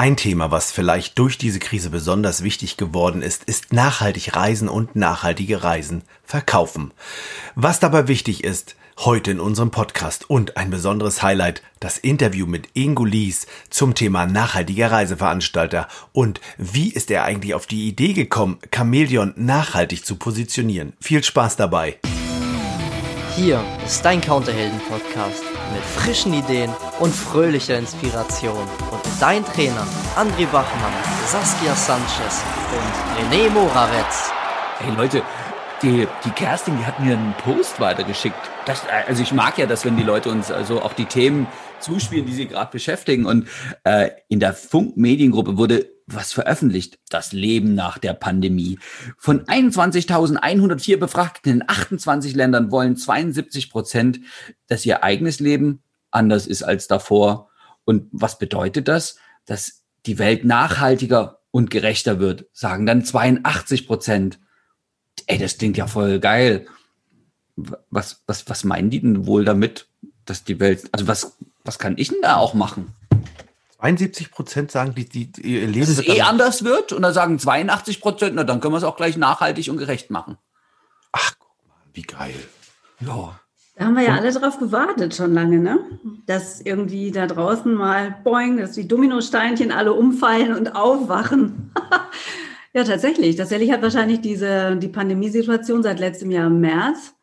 Ein Thema, was vielleicht durch diese Krise besonders wichtig geworden ist, ist nachhaltig reisen und nachhaltige Reisen verkaufen. Was dabei wichtig ist, heute in unserem Podcast und ein besonderes Highlight, das Interview mit Ingo Lies zum Thema nachhaltiger Reiseveranstalter und wie ist er eigentlich auf die Idee gekommen, Chameleon nachhaltig zu positionieren. Viel Spaß dabei! Hier ist dein Counterhelden-Podcast mit frischen Ideen und fröhlicher Inspiration. Und dein Trainer André Bachmann, Saskia Sanchez und René Moravetz. Hey Leute, die, die Kerstin, die hat mir einen Post weitergeschickt. Das, also ich mag ja das, wenn die Leute uns also auch die Themen zuspielen, die sie gerade beschäftigen. Und äh, in der Funk-Mediengruppe wurde was veröffentlicht. Das Leben nach der Pandemie. Von 21.104 Befragten in 28 Ländern wollen 72 Prozent, dass ihr eigenes Leben anders ist als davor. Und was bedeutet das? Dass die Welt nachhaltiger und gerechter wird, sagen dann 82 Prozent. Ey, das klingt ja voll geil. Was, was, was meinen die denn wohl damit, dass die Welt, also was, was kann ich denn da auch machen? 72 Prozent sagen, die, die, die ihr Leben. Dass es eh anders wird und dann sagen 82 Prozent, na dann können wir es auch gleich nachhaltig und gerecht machen. Ach, guck mal, wie geil. Ja. Da haben wir ja alle drauf gewartet schon lange, ne? Dass irgendwie da draußen mal boing, dass die Dominosteinchen alle umfallen und aufwachen. ja, tatsächlich. Tatsächlich hat wahrscheinlich diese, die Pandemiesituation seit letztem Jahr im März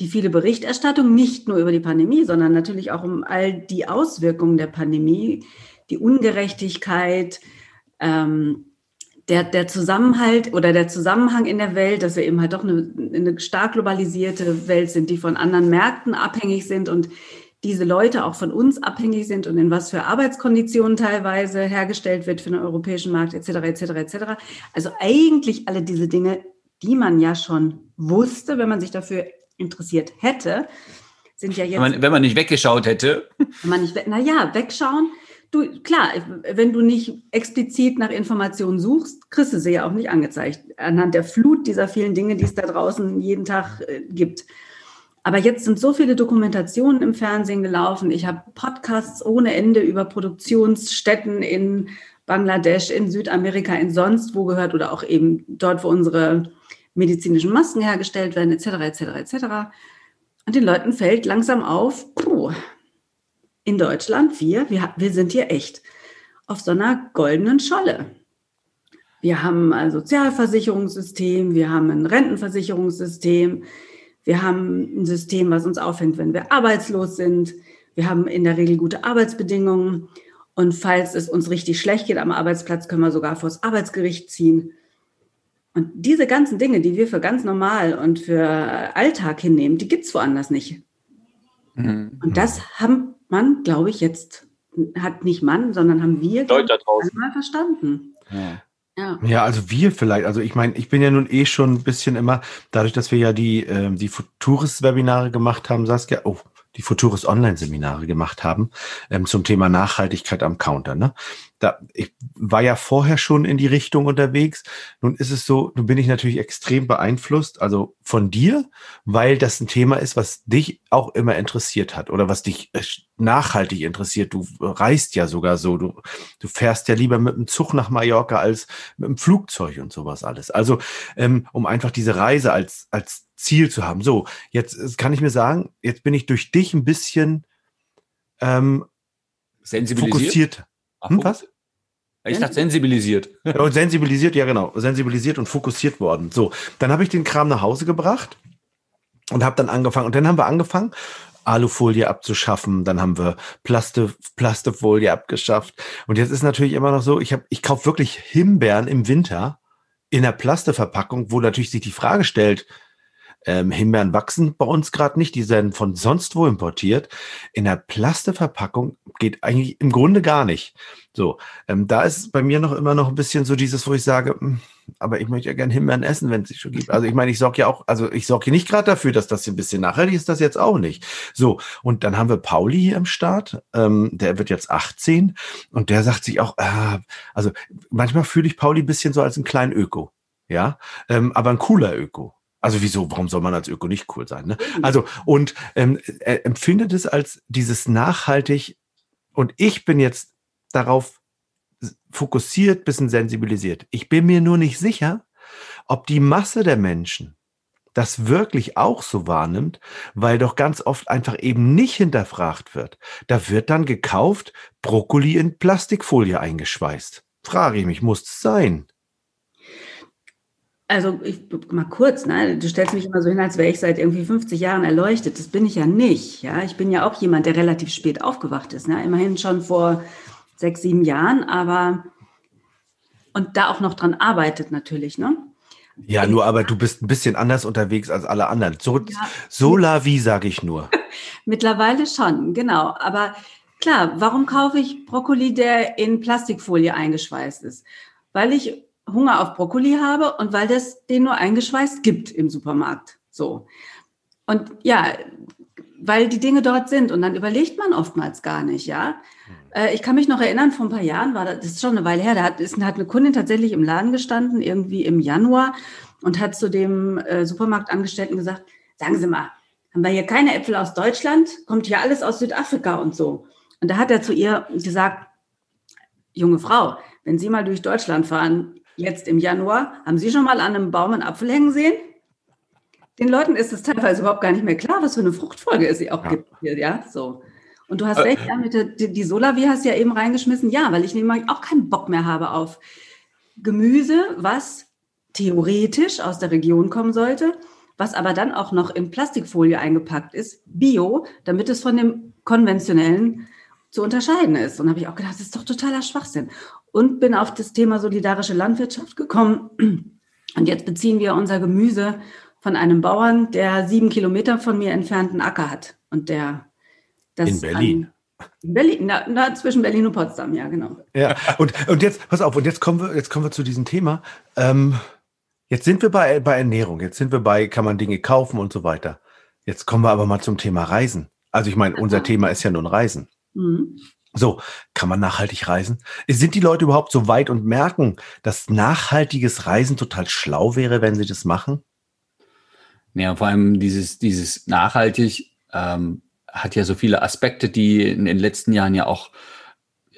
die viele Berichterstattung, nicht nur über die Pandemie, sondern natürlich auch um all die Auswirkungen der Pandemie, die Ungerechtigkeit, ähm, der, der Zusammenhalt oder der Zusammenhang in der Welt, dass wir eben halt doch eine, eine stark globalisierte Welt sind, die von anderen Märkten abhängig sind und diese Leute auch von uns abhängig sind und in was für Arbeitskonditionen teilweise hergestellt wird für den europäischen Markt etc. etc. etc. Also eigentlich alle diese Dinge, die man ja schon wusste, wenn man sich dafür interessiert hätte, sind ja jetzt. Wenn man, wenn man nicht weggeschaut hätte. Wenn man nicht, naja, wegschauen. Du, klar, wenn du nicht explizit nach Informationen suchst, kriegst du sie ja auch nicht angezeigt. Anhand der Flut dieser vielen Dinge, die es da draußen jeden Tag äh, gibt. Aber jetzt sind so viele Dokumentationen im Fernsehen gelaufen. Ich habe Podcasts ohne Ende über Produktionsstätten in Bangladesch, in Südamerika, in sonst wo gehört oder auch eben dort, wo unsere medizinischen Masken hergestellt werden, etc., etc., etc. Und den Leuten fällt langsam auf, puh, in Deutschland, wir, wir, wir sind hier echt auf so einer goldenen Scholle. Wir haben ein Sozialversicherungssystem, wir haben ein Rentenversicherungssystem, wir haben ein System, was uns auffängt, wenn wir arbeitslos sind. Wir haben in der Regel gute Arbeitsbedingungen. Und falls es uns richtig schlecht geht am Arbeitsplatz, können wir sogar vor das Arbeitsgericht ziehen. Und diese ganzen Dinge, die wir für ganz normal und für Alltag hinnehmen, die gibt es woanders nicht. Mhm. Und das haben man, glaube ich, jetzt, hat nicht man, sondern haben wir Leute mal verstanden. Ja. Ja. ja, also wir vielleicht. Also ich meine, ich bin ja nun eh schon ein bisschen immer, dadurch, dass wir ja die, äh, die Futuris-Webinare gemacht haben, Saskia, oh, die Futuris Online-Seminare gemacht haben ähm, zum Thema Nachhaltigkeit am Counter. Ne? Da, ich war ja vorher schon in die Richtung unterwegs. Nun ist es so, nun bin ich natürlich extrem beeinflusst, also von dir, weil das ein Thema ist, was dich auch immer interessiert hat oder was dich äh, nachhaltig interessiert. Du reist ja sogar so, du, du fährst ja lieber mit dem Zug nach Mallorca als mit dem Flugzeug und sowas alles. Also, ähm, um einfach diese Reise als, als Ziel zu haben. So, jetzt kann ich mir sagen, jetzt bin ich durch dich ein bisschen ähm, fokussiert. Hm, was? Ich dachte sensibilisiert. Ja, sensibilisiert, ja genau. Sensibilisiert und fokussiert worden. So, dann habe ich den Kram nach Hause gebracht und habe dann angefangen. Und dann haben wir angefangen, Alufolie abzuschaffen. Dann haben wir Plaste, Plastefolie abgeschafft. Und jetzt ist natürlich immer noch so, ich, hab, ich kaufe wirklich Himbeeren im Winter in der Plasteverpackung, wo natürlich sich die Frage stellt, ähm, Himbeeren wachsen bei uns gerade nicht, die werden von sonst wo importiert. In der Plasteverpackung geht eigentlich im Grunde gar nicht. So, ähm, da ist bei mir noch immer noch ein bisschen so dieses, wo ich sage, mh, hm, aber ich möchte ja gern Himbeeren essen, wenn es sie schon gibt. Also ich meine, ich sorge ja auch, also ich sorge nicht gerade dafür, dass das hier ein bisschen nachhaltig ist, das jetzt auch nicht. So, und dann haben wir Pauli hier im Start, ähm, der wird jetzt 18 und der sagt sich auch, äh, also manchmal fühle ich Pauli bisschen so als einen kleinen Öko. Ja, ähm, aber ein cooler Öko. Also wieso, warum soll man als Öko nicht cool sein? Ne? Also, und ähm, er empfindet es als dieses nachhaltig, und ich bin jetzt darauf fokussiert, bisschen sensibilisiert. Ich bin mir nur nicht sicher, ob die Masse der Menschen das wirklich auch so wahrnimmt, weil doch ganz oft einfach eben nicht hinterfragt wird. Da wird dann gekauft, Brokkoli in Plastikfolie eingeschweißt. Frage ich mich, muss es sein? Also ich mal kurz, ne? du stellst mich immer so hin, als wäre ich seit irgendwie 50 Jahren erleuchtet. Das bin ich ja nicht. Ja, ich bin ja auch jemand, der relativ spät aufgewacht ist. Ne? Immerhin schon vor sechs, sieben Jahren, aber und da auch noch dran arbeitet natürlich. Ne? Ja, nur aber du bist ein bisschen anders unterwegs als alle anderen. So, ja. so la vie, sage ich nur. Mittlerweile schon, genau. Aber klar, warum kaufe ich Brokkoli, der in Plastikfolie eingeschweißt ist? Weil ich Hunger auf Brokkoli habe und weil das den nur eingeschweißt gibt im Supermarkt. So. Und ja, weil die Dinge dort sind und dann überlegt man oftmals gar nicht, ja. Äh, ich kann mich noch erinnern, vor ein paar Jahren war das, das ist schon eine Weile her, da hat, ist, hat eine Kundin tatsächlich im Laden gestanden, irgendwie im Januar und hat zu dem äh, Supermarktangestellten gesagt, sagen Sie mal, haben wir hier keine Äpfel aus Deutschland? Kommt hier alles aus Südafrika und so. Und da hat er zu ihr gesagt, junge Frau, wenn Sie mal durch Deutschland fahren, jetzt im Januar, haben Sie schon mal an einem Baum einen Apfel hängen sehen? Den Leuten ist es teilweise überhaupt gar nicht mehr klar, was für eine Fruchtfolge es auch ja. gibt. Hier, ja, so. Und du hast äh, recht, ja, mit der, die, die Solavi hast du ja eben reingeschmissen. Ja, weil ich nämlich auch keinen Bock mehr habe auf Gemüse, was theoretisch aus der Region kommen sollte, was aber dann auch noch in Plastikfolie eingepackt ist, bio, damit es von dem konventionellen zu unterscheiden ist. Und habe ich auch gedacht, das ist doch totaler Schwachsinn. Und bin auf das Thema solidarische Landwirtschaft gekommen. Und jetzt beziehen wir unser Gemüse von einem Bauern, der sieben Kilometer von mir entfernten Acker hat. Und der das in Berlin. An, in Berlin, na, na, zwischen Berlin und Potsdam, ja, genau. Ja, und, und jetzt, pass auf, und jetzt kommen wir, jetzt kommen wir zu diesem Thema. Ähm, jetzt sind wir bei, bei Ernährung, jetzt sind wir bei, kann man Dinge kaufen und so weiter. Jetzt kommen wir aber mal zum Thema Reisen. Also ich meine, unser Thema ist ja nun Reisen. Mhm. So, kann man nachhaltig reisen? Sind die Leute überhaupt so weit und merken, dass nachhaltiges Reisen total schlau wäre, wenn sie das machen? Ja, vor allem dieses, dieses nachhaltig ähm, hat ja so viele Aspekte, die in den letzten Jahren ja auch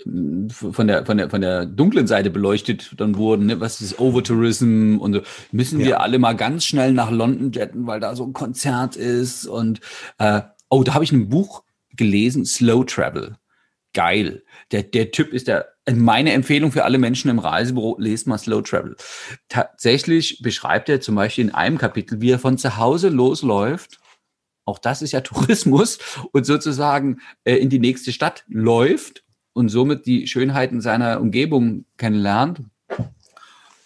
ähm, von der, von der, von der dunklen Seite beleuchtet dann wurden, ne? was ist Overtourism und so. Müssen ja. wir alle mal ganz schnell nach London jetten, weil da so ein Konzert ist und äh, oh, da habe ich ein Buch gelesen, Slow Travel. Geil. Der, der Typ ist der, meine Empfehlung für alle Menschen im Reisebüro, lest mal Slow Travel. Tatsächlich beschreibt er zum Beispiel in einem Kapitel, wie er von zu Hause losläuft auch das ist ja Tourismus und sozusagen äh, in die nächste Stadt läuft und somit die Schönheiten seiner Umgebung kennenlernt.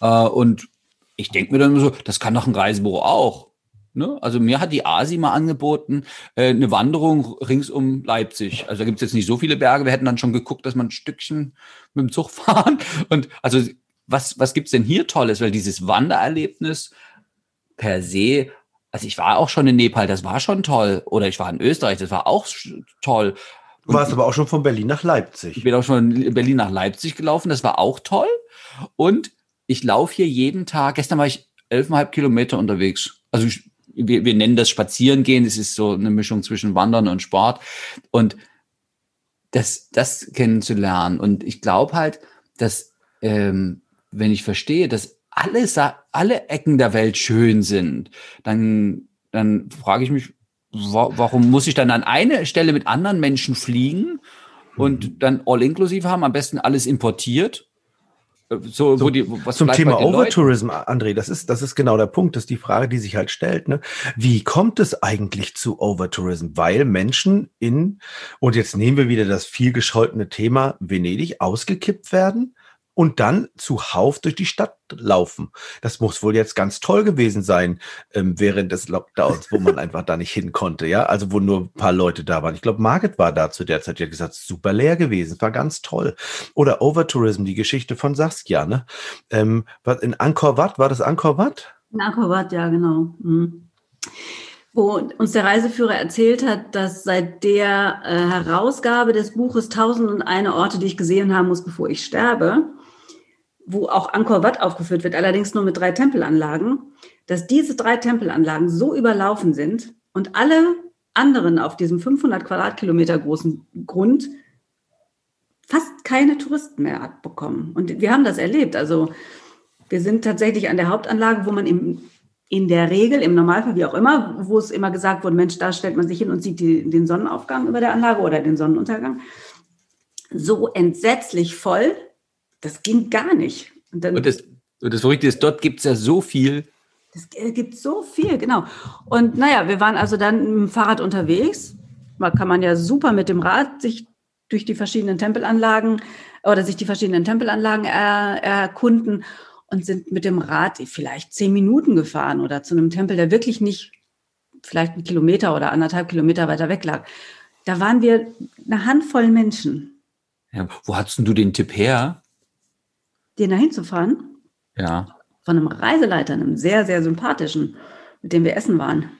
Äh, und ich denke mir dann so, das kann doch ein Reisebüro auch. Ne? Also mir hat die ASI mal angeboten, äh, eine Wanderung rings um Leipzig. Also da gibt es jetzt nicht so viele Berge. Wir hätten dann schon geguckt, dass man ein Stückchen mit dem Zug fahren. Und also was, was gibt's denn hier Tolles? Weil dieses Wandererlebnis per se also ich war auch schon in Nepal, das war schon toll. Oder ich war in Österreich, das war auch toll. Du warst aber auch schon von Berlin nach Leipzig. Ich bin auch schon von Berlin nach Leipzig gelaufen, das war auch toll. Und ich laufe hier jeden Tag, gestern war ich elfeinhalb Kilometer unterwegs. Also ich, wir, wir nennen das Spazierengehen, das ist so eine Mischung zwischen Wandern und Sport. Und das, das kennenzulernen. Und ich glaube halt, dass, ähm, wenn ich verstehe, dass alle, alle Ecken der Welt schön sind, dann, dann frage ich mich, warum muss ich dann an eine Stelle mit anderen Menschen fliegen und mhm. dann all inklusive haben, am besten alles importiert? So, so die, was zum Thema Overtourism, André, das ist, das ist genau der Punkt, das ist die Frage, die sich halt stellt. Ne? Wie kommt es eigentlich zu Overtourism? Weil Menschen in, und jetzt nehmen wir wieder das viel gescholtene Thema Venedig, ausgekippt werden und dann zuhauf durch die Stadt laufen. Das muss wohl jetzt ganz toll gewesen sein ähm, während des Lockdowns, wo man einfach da nicht hin konnte, ja, also wo nur ein paar Leute da waren. Ich glaube, Margit war da zu der Zeit, die hat gesagt, super leer gewesen, war ganz toll. Oder Overtourism, die Geschichte von Saskia, ne? Ähm, in Angkor Wat, war das Angkor Wat? In Angkor Wat, ja, genau. Mhm wo uns der Reiseführer erzählt hat, dass seit der äh, Herausgabe des Buches Tausend und eine Orte, die ich gesehen haben muss, bevor ich sterbe, wo auch Angkor Wat aufgeführt wird, allerdings nur mit drei Tempelanlagen, dass diese drei Tempelanlagen so überlaufen sind und alle anderen auf diesem 500 Quadratkilometer großen Grund fast keine Touristen mehr abbekommen. Und wir haben das erlebt. Also wir sind tatsächlich an der Hauptanlage, wo man im, in der Regel, im Normalfall, wie auch immer, wo es immer gesagt wurde, Mensch, da stellt man sich hin und sieht die, den Sonnenaufgang über der Anlage oder den Sonnenuntergang. So entsetzlich voll, das ging gar nicht. Und, dann, und, das, und das Verrückte ist, dort gibt es ja so viel. Es gibt so viel, genau. Und naja, wir waren also dann mit dem Fahrrad unterwegs. Da kann man ja super mit dem Rad sich durch die verschiedenen Tempelanlagen oder sich die verschiedenen Tempelanlagen er, erkunden und sind mit dem Rad vielleicht zehn Minuten gefahren oder zu einem Tempel, der wirklich nicht vielleicht einen Kilometer oder anderthalb Kilometer weiter weg lag. Da waren wir eine Handvoll Menschen. Ja, wo hattest du den Tipp her? Den da hinzufahren? Ja. Von einem Reiseleiter, einem sehr, sehr sympathischen, mit dem wir essen waren.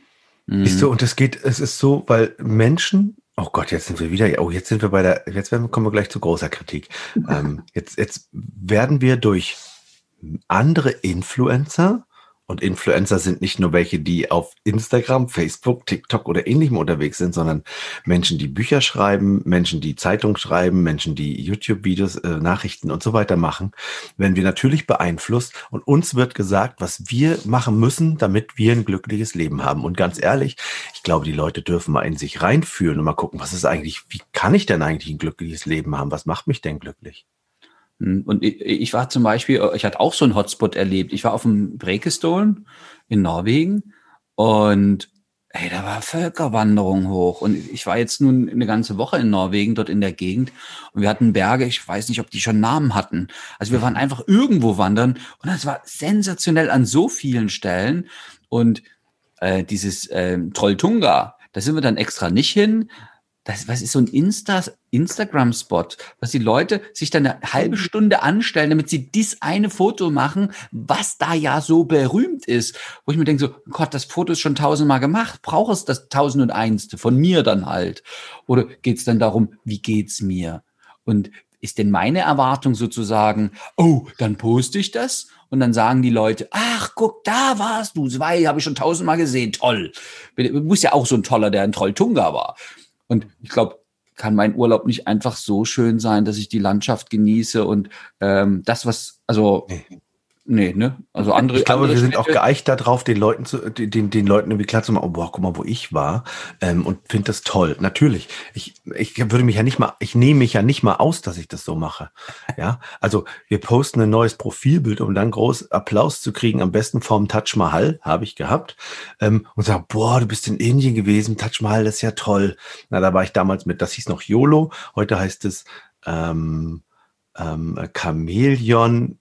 Mhm. Siehst du, und es geht, es ist so, weil Menschen, oh Gott, jetzt sind wir wieder, oh, jetzt sind wir bei der, jetzt kommen wir gleich zu großer Kritik. ähm, jetzt, jetzt werden wir durch andere Influencer und Influencer sind nicht nur welche, die auf Instagram, Facebook, TikTok oder ähnlichem unterwegs sind, sondern Menschen, die Bücher schreiben, Menschen, die Zeitung schreiben, Menschen, die YouTube-Videos, äh, Nachrichten und so weiter machen, werden wir natürlich beeinflusst und uns wird gesagt, was wir machen müssen, damit wir ein glückliches Leben haben. Und ganz ehrlich, ich glaube, die Leute dürfen mal in sich reinfühlen und mal gucken, was ist eigentlich, wie kann ich denn eigentlich ein glückliches Leben haben? Was macht mich denn glücklich? Hm, und ich, war zum Beispiel, äh, ich hatte auch so einen Hotspot erlebt. Ich war auf dem Brekestolen in Norwegen und Ey, da war Völkerwanderung hoch. Und ich war jetzt nun eine ganze Woche in Norwegen, dort in der Gegend. Und wir hatten Berge, ich weiß nicht, ob die schon Namen hatten. Also wir waren einfach irgendwo wandern. Und das war sensationell an so vielen Stellen. Und äh, dieses äh, Trolltunga, da sind wir dann extra nicht hin, das, was ist so ein Insta, Instagram-Spot, was die Leute sich dann eine halbe mhm. Stunde anstellen, damit sie dies eine Foto machen, was da ja so berühmt ist. Wo ich mir denke so, Gott, das Foto ist schon tausendmal gemacht, braucht es das tausend und einste von mir dann halt? Oder geht es dann darum, wie geht's mir? Und ist denn meine Erwartung sozusagen, oh, dann poste ich das und dann sagen die Leute, ach, guck, da warst du, zwei habe ich schon tausendmal gesehen, toll. Muss ja auch so ein toller, der ein Trolltunga war. Und ich glaube, kann mein Urlaub nicht einfach so schön sein, dass ich die Landschaft genieße und ähm, das, was, also nee. Nee, ne? Also andere. Ich glaube, andere wir sind auch geeicht darauf, den Leuten zu, den, den Leuten irgendwie klar zu machen, oh, boah, guck mal, wo ich war. Ähm, und finde das toll. Natürlich. Ich, ich würde mich ja nicht mal, ich nehme mich ja nicht mal aus, dass ich das so mache. Ja. Also wir posten ein neues Profilbild, um dann groß Applaus zu kriegen, am besten vom Taj Mahal, habe ich gehabt. Ähm, und sagen, boah, du bist in Indien gewesen, Taj Mahal, das ist ja toll. Na, da war ich damals mit, das hieß noch YOLO, heute heißt es ähm, ähm, Chamäleon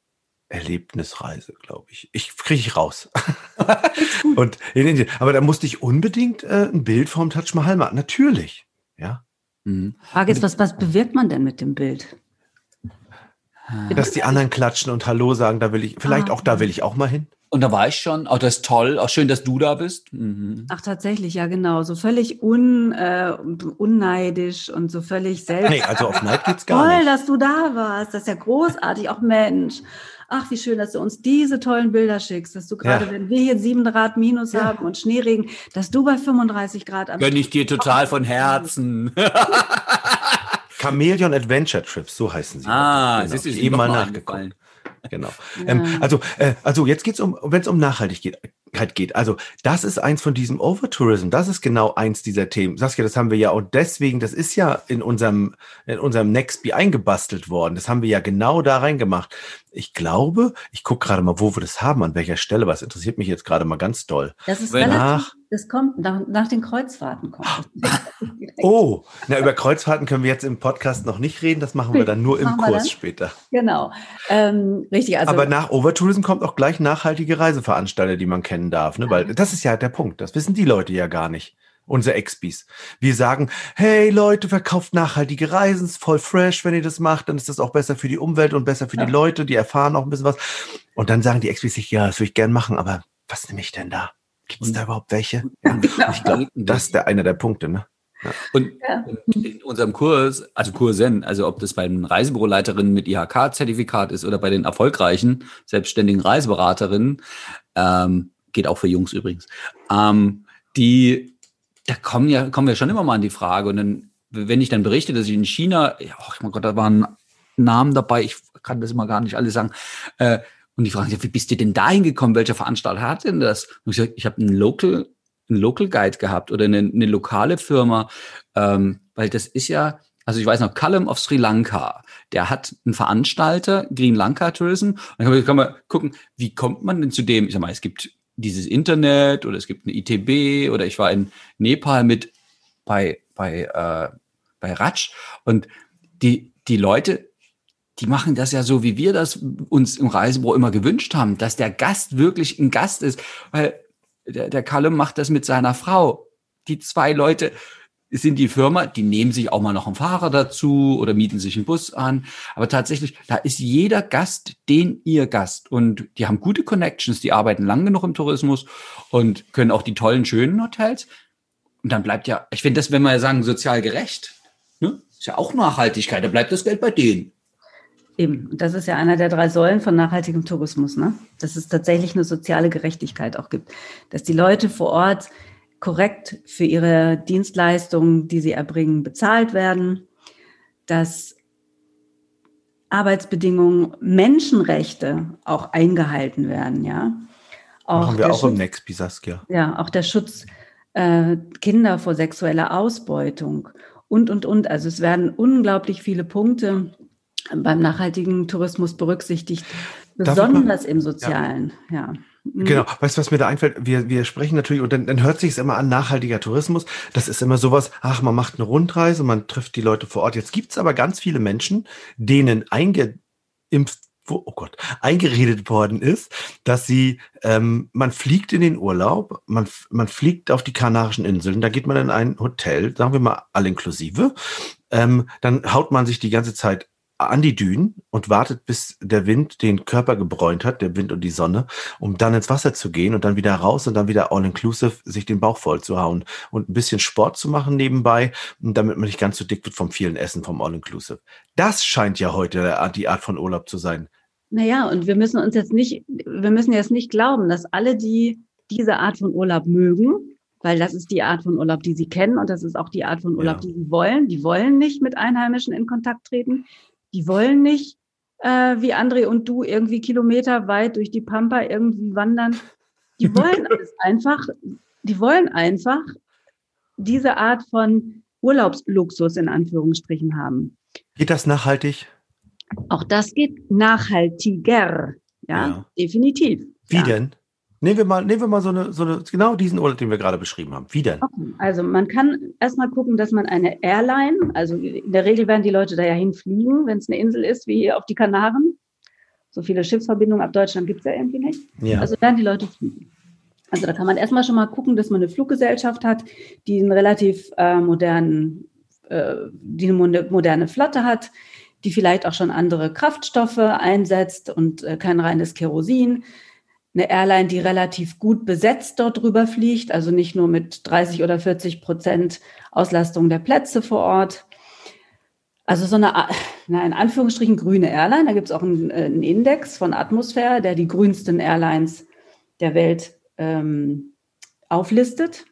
Erlebnisreise, glaube ich. Ich kriege ich raus. und in Indien. Aber da musste ich unbedingt äh, ein Bild vom Taj Mahal machen. Natürlich. Ja. Mhm. Frage ist, was, was bewirkt man denn mit dem Bild? Dass die anderen klatschen und Hallo sagen, da will ich, vielleicht ah. auch da will ich auch mal hin. Und da war ich schon. Auch das ist toll. Auch schön, dass du da bist. Mhm. Ach, tatsächlich, ja, genau. So völlig un, äh, unneidisch und so völlig selbst. Nee, also auf Neid geht's gar toll, nicht. Toll, dass du da warst. Das ist ja großartig. Auch Mensch ach, wie schön, dass du uns diese tollen Bilder schickst, dass du gerade, ja. wenn wir hier sieben Grad minus ja. haben und Schneeregen, dass du bei 35 Grad am Gönn ich dir total von Herzen. Chameleon Adventure Trips, so heißen sie. Ah, genau. ist eben mal nachgeguckt. Genau. Ja. Ähm, also, äh, also jetzt geht's um, wenn es um Nachhaltigkeit geht. Also das ist eins von diesem Overtourism. Das ist genau eins dieser Themen. Saskia, das haben wir ja und deswegen, das ist ja in unserem in unserem Nextby eingebastelt worden. Das haben wir ja genau da reingemacht. Ich glaube, ich gucke gerade mal, wo wir das haben, an welcher Stelle. Was interessiert mich jetzt gerade mal ganz doll. Das ist nach, das kommt nach, nach den Kreuzfahrten. Kommt oh, na, über Kreuzfahrten können wir jetzt im Podcast noch nicht reden. Das machen wir dann nur im Kurs später. Genau, ähm, richtig. Also, Aber nach Overtourism kommt auch gleich nachhaltige Reiseveranstalter, die man kennen darf. Ne? Weil das ist ja der Punkt. Das wissen die Leute ja gar nicht unsere Expis. Wir sagen, hey Leute, verkauft nachhaltige Reisen, ist voll fresh, wenn ihr das macht, dann ist das auch besser für die Umwelt und besser für ja. die Leute, die erfahren auch ein bisschen was. Und dann sagen die Expis sich, ja, das würde ich gern machen, aber was nehme ich denn da? Gibt es da überhaupt welche? Ja, genau. Ich glaube, das ist der einer der Punkte, ne? Ja. Und, ja. in unserem Kurs, also Kursen, also ob das bei den Reisebüroleiterinnen mit IHK-Zertifikat ist oder bei den erfolgreichen selbstständigen Reiseberaterinnen, ähm, geht auch für Jungs übrigens, ähm, die, da kommen ja, kommen wir schon immer mal an die Frage und dann, wenn ich dann berichte, dass ich in China, oh mein Gott, da waren Namen dabei. Ich kann das immer gar nicht alle sagen. Äh, und die fragen sich, wie bist du denn dahin gekommen? Welcher Veranstalter hat denn das? Und ich sage, ich habe einen Local, einen Local Guide gehabt oder eine, eine lokale Firma, ähm, weil das ist ja, also ich weiß noch, Callum of Sri Lanka, der hat einen Veranstalter, Green Lanka Tourism. Und dann kann man gucken, wie kommt man denn zu dem? Ich sag mal, es gibt dieses Internet oder es gibt eine ITB oder ich war in Nepal mit bei, bei, äh, bei Ratsch und die, die Leute, die machen das ja so, wie wir das uns im Reisebüro immer gewünscht haben, dass der Gast wirklich ein Gast ist, weil der, der Callum macht das mit seiner Frau. Die zwei Leute, sind die Firma, die nehmen sich auch mal noch einen Fahrer dazu oder mieten sich einen Bus an. Aber tatsächlich, da ist jeder Gast den ihr Gast. Und die haben gute Connections, die arbeiten lang genug im Tourismus und können auch die tollen, schönen Hotels. Und dann bleibt ja, ich finde das, wenn wir sagen, sozial gerecht, ne? ist ja auch Nachhaltigkeit, da bleibt das Geld bei denen. Eben, und das ist ja einer der drei Säulen von nachhaltigem Tourismus, ne? Dass es tatsächlich eine soziale Gerechtigkeit auch gibt. Dass die Leute vor Ort korrekt für ihre Dienstleistungen, die sie erbringen, bezahlt werden, dass Arbeitsbedingungen, Menschenrechte auch eingehalten werden, ja. Auch Machen wir auch Schutz, im Nextby, Saskia. Ja, auch der Schutz äh, Kinder vor sexueller Ausbeutung und, und, und. Also es werden unglaublich viele Punkte beim nachhaltigen Tourismus berücksichtigt, besonders im Sozialen, ja. ja. Mhm. Genau, weißt du, was mir da einfällt? Wir, wir sprechen natürlich, und dann, dann hört sich es immer an, nachhaltiger Tourismus. Das ist immer sowas, ach, man macht eine Rundreise, man trifft die Leute vor Ort. Jetzt gibt's aber ganz viele Menschen, denen eingeimpft oh Gott, eingeredet worden ist, dass sie, ähm, man fliegt in den Urlaub, man, man fliegt auf die Kanarischen Inseln, da geht man in ein Hotel, sagen wir mal all inklusive, ähm, dann haut man sich die ganze Zeit an die Dünen und wartet, bis der Wind den Körper gebräunt hat, der Wind und die Sonne, um dann ins Wasser zu gehen und dann wieder raus und dann wieder all-inclusive sich den Bauch voll zu hauen und ein bisschen Sport zu machen nebenbei, damit man nicht ganz so dick wird vom vielen Essen vom all-inclusive. Das scheint ja heute die Art von Urlaub zu sein. Naja, und wir müssen uns jetzt nicht, wir müssen jetzt nicht glauben, dass alle, die diese Art von Urlaub mögen, weil das ist die Art von Urlaub, die sie kennen und das ist auch die Art von Urlaub, ja. die sie wollen. Die wollen nicht mit Einheimischen in Kontakt treten. Die wollen nicht, äh, wie André und du, irgendwie kilometerweit durch die Pampa irgendwie wandern. Die wollen einfach, die wollen einfach diese Art von Urlaubsluxus in Anführungsstrichen haben. Geht das nachhaltig? Auch das geht nachhaltiger. Ja, ja. definitiv. Wie ja. denn? Nehmen wir mal, nehmen wir mal so eine, so eine, genau diesen Urlaub, den wir gerade beschrieben haben. Wie denn? Okay. Also man kann erstmal gucken, dass man eine Airline, also in der Regel werden die Leute da ja hinfliegen, wenn es eine Insel ist, wie hier auf die Kanaren. So viele Schiffsverbindungen ab Deutschland gibt es ja irgendwie nicht. Ja. Also werden die Leute fliegen. Also da kann man erstmal schon mal gucken, dass man eine Fluggesellschaft hat, die einen relativ äh, modernen, äh, die eine moderne Flotte hat, die vielleicht auch schon andere Kraftstoffe einsetzt und äh, kein reines Kerosin eine Airline, die relativ gut besetzt dort drüber fliegt, also nicht nur mit 30 oder 40 Prozent Auslastung der Plätze vor Ort. Also so eine, na, in Anführungsstrichen grüne Airline. Da gibt es auch einen, äh, einen, Index von Atmosphäre, der die grünsten Airlines der Welt ähm, auflistet.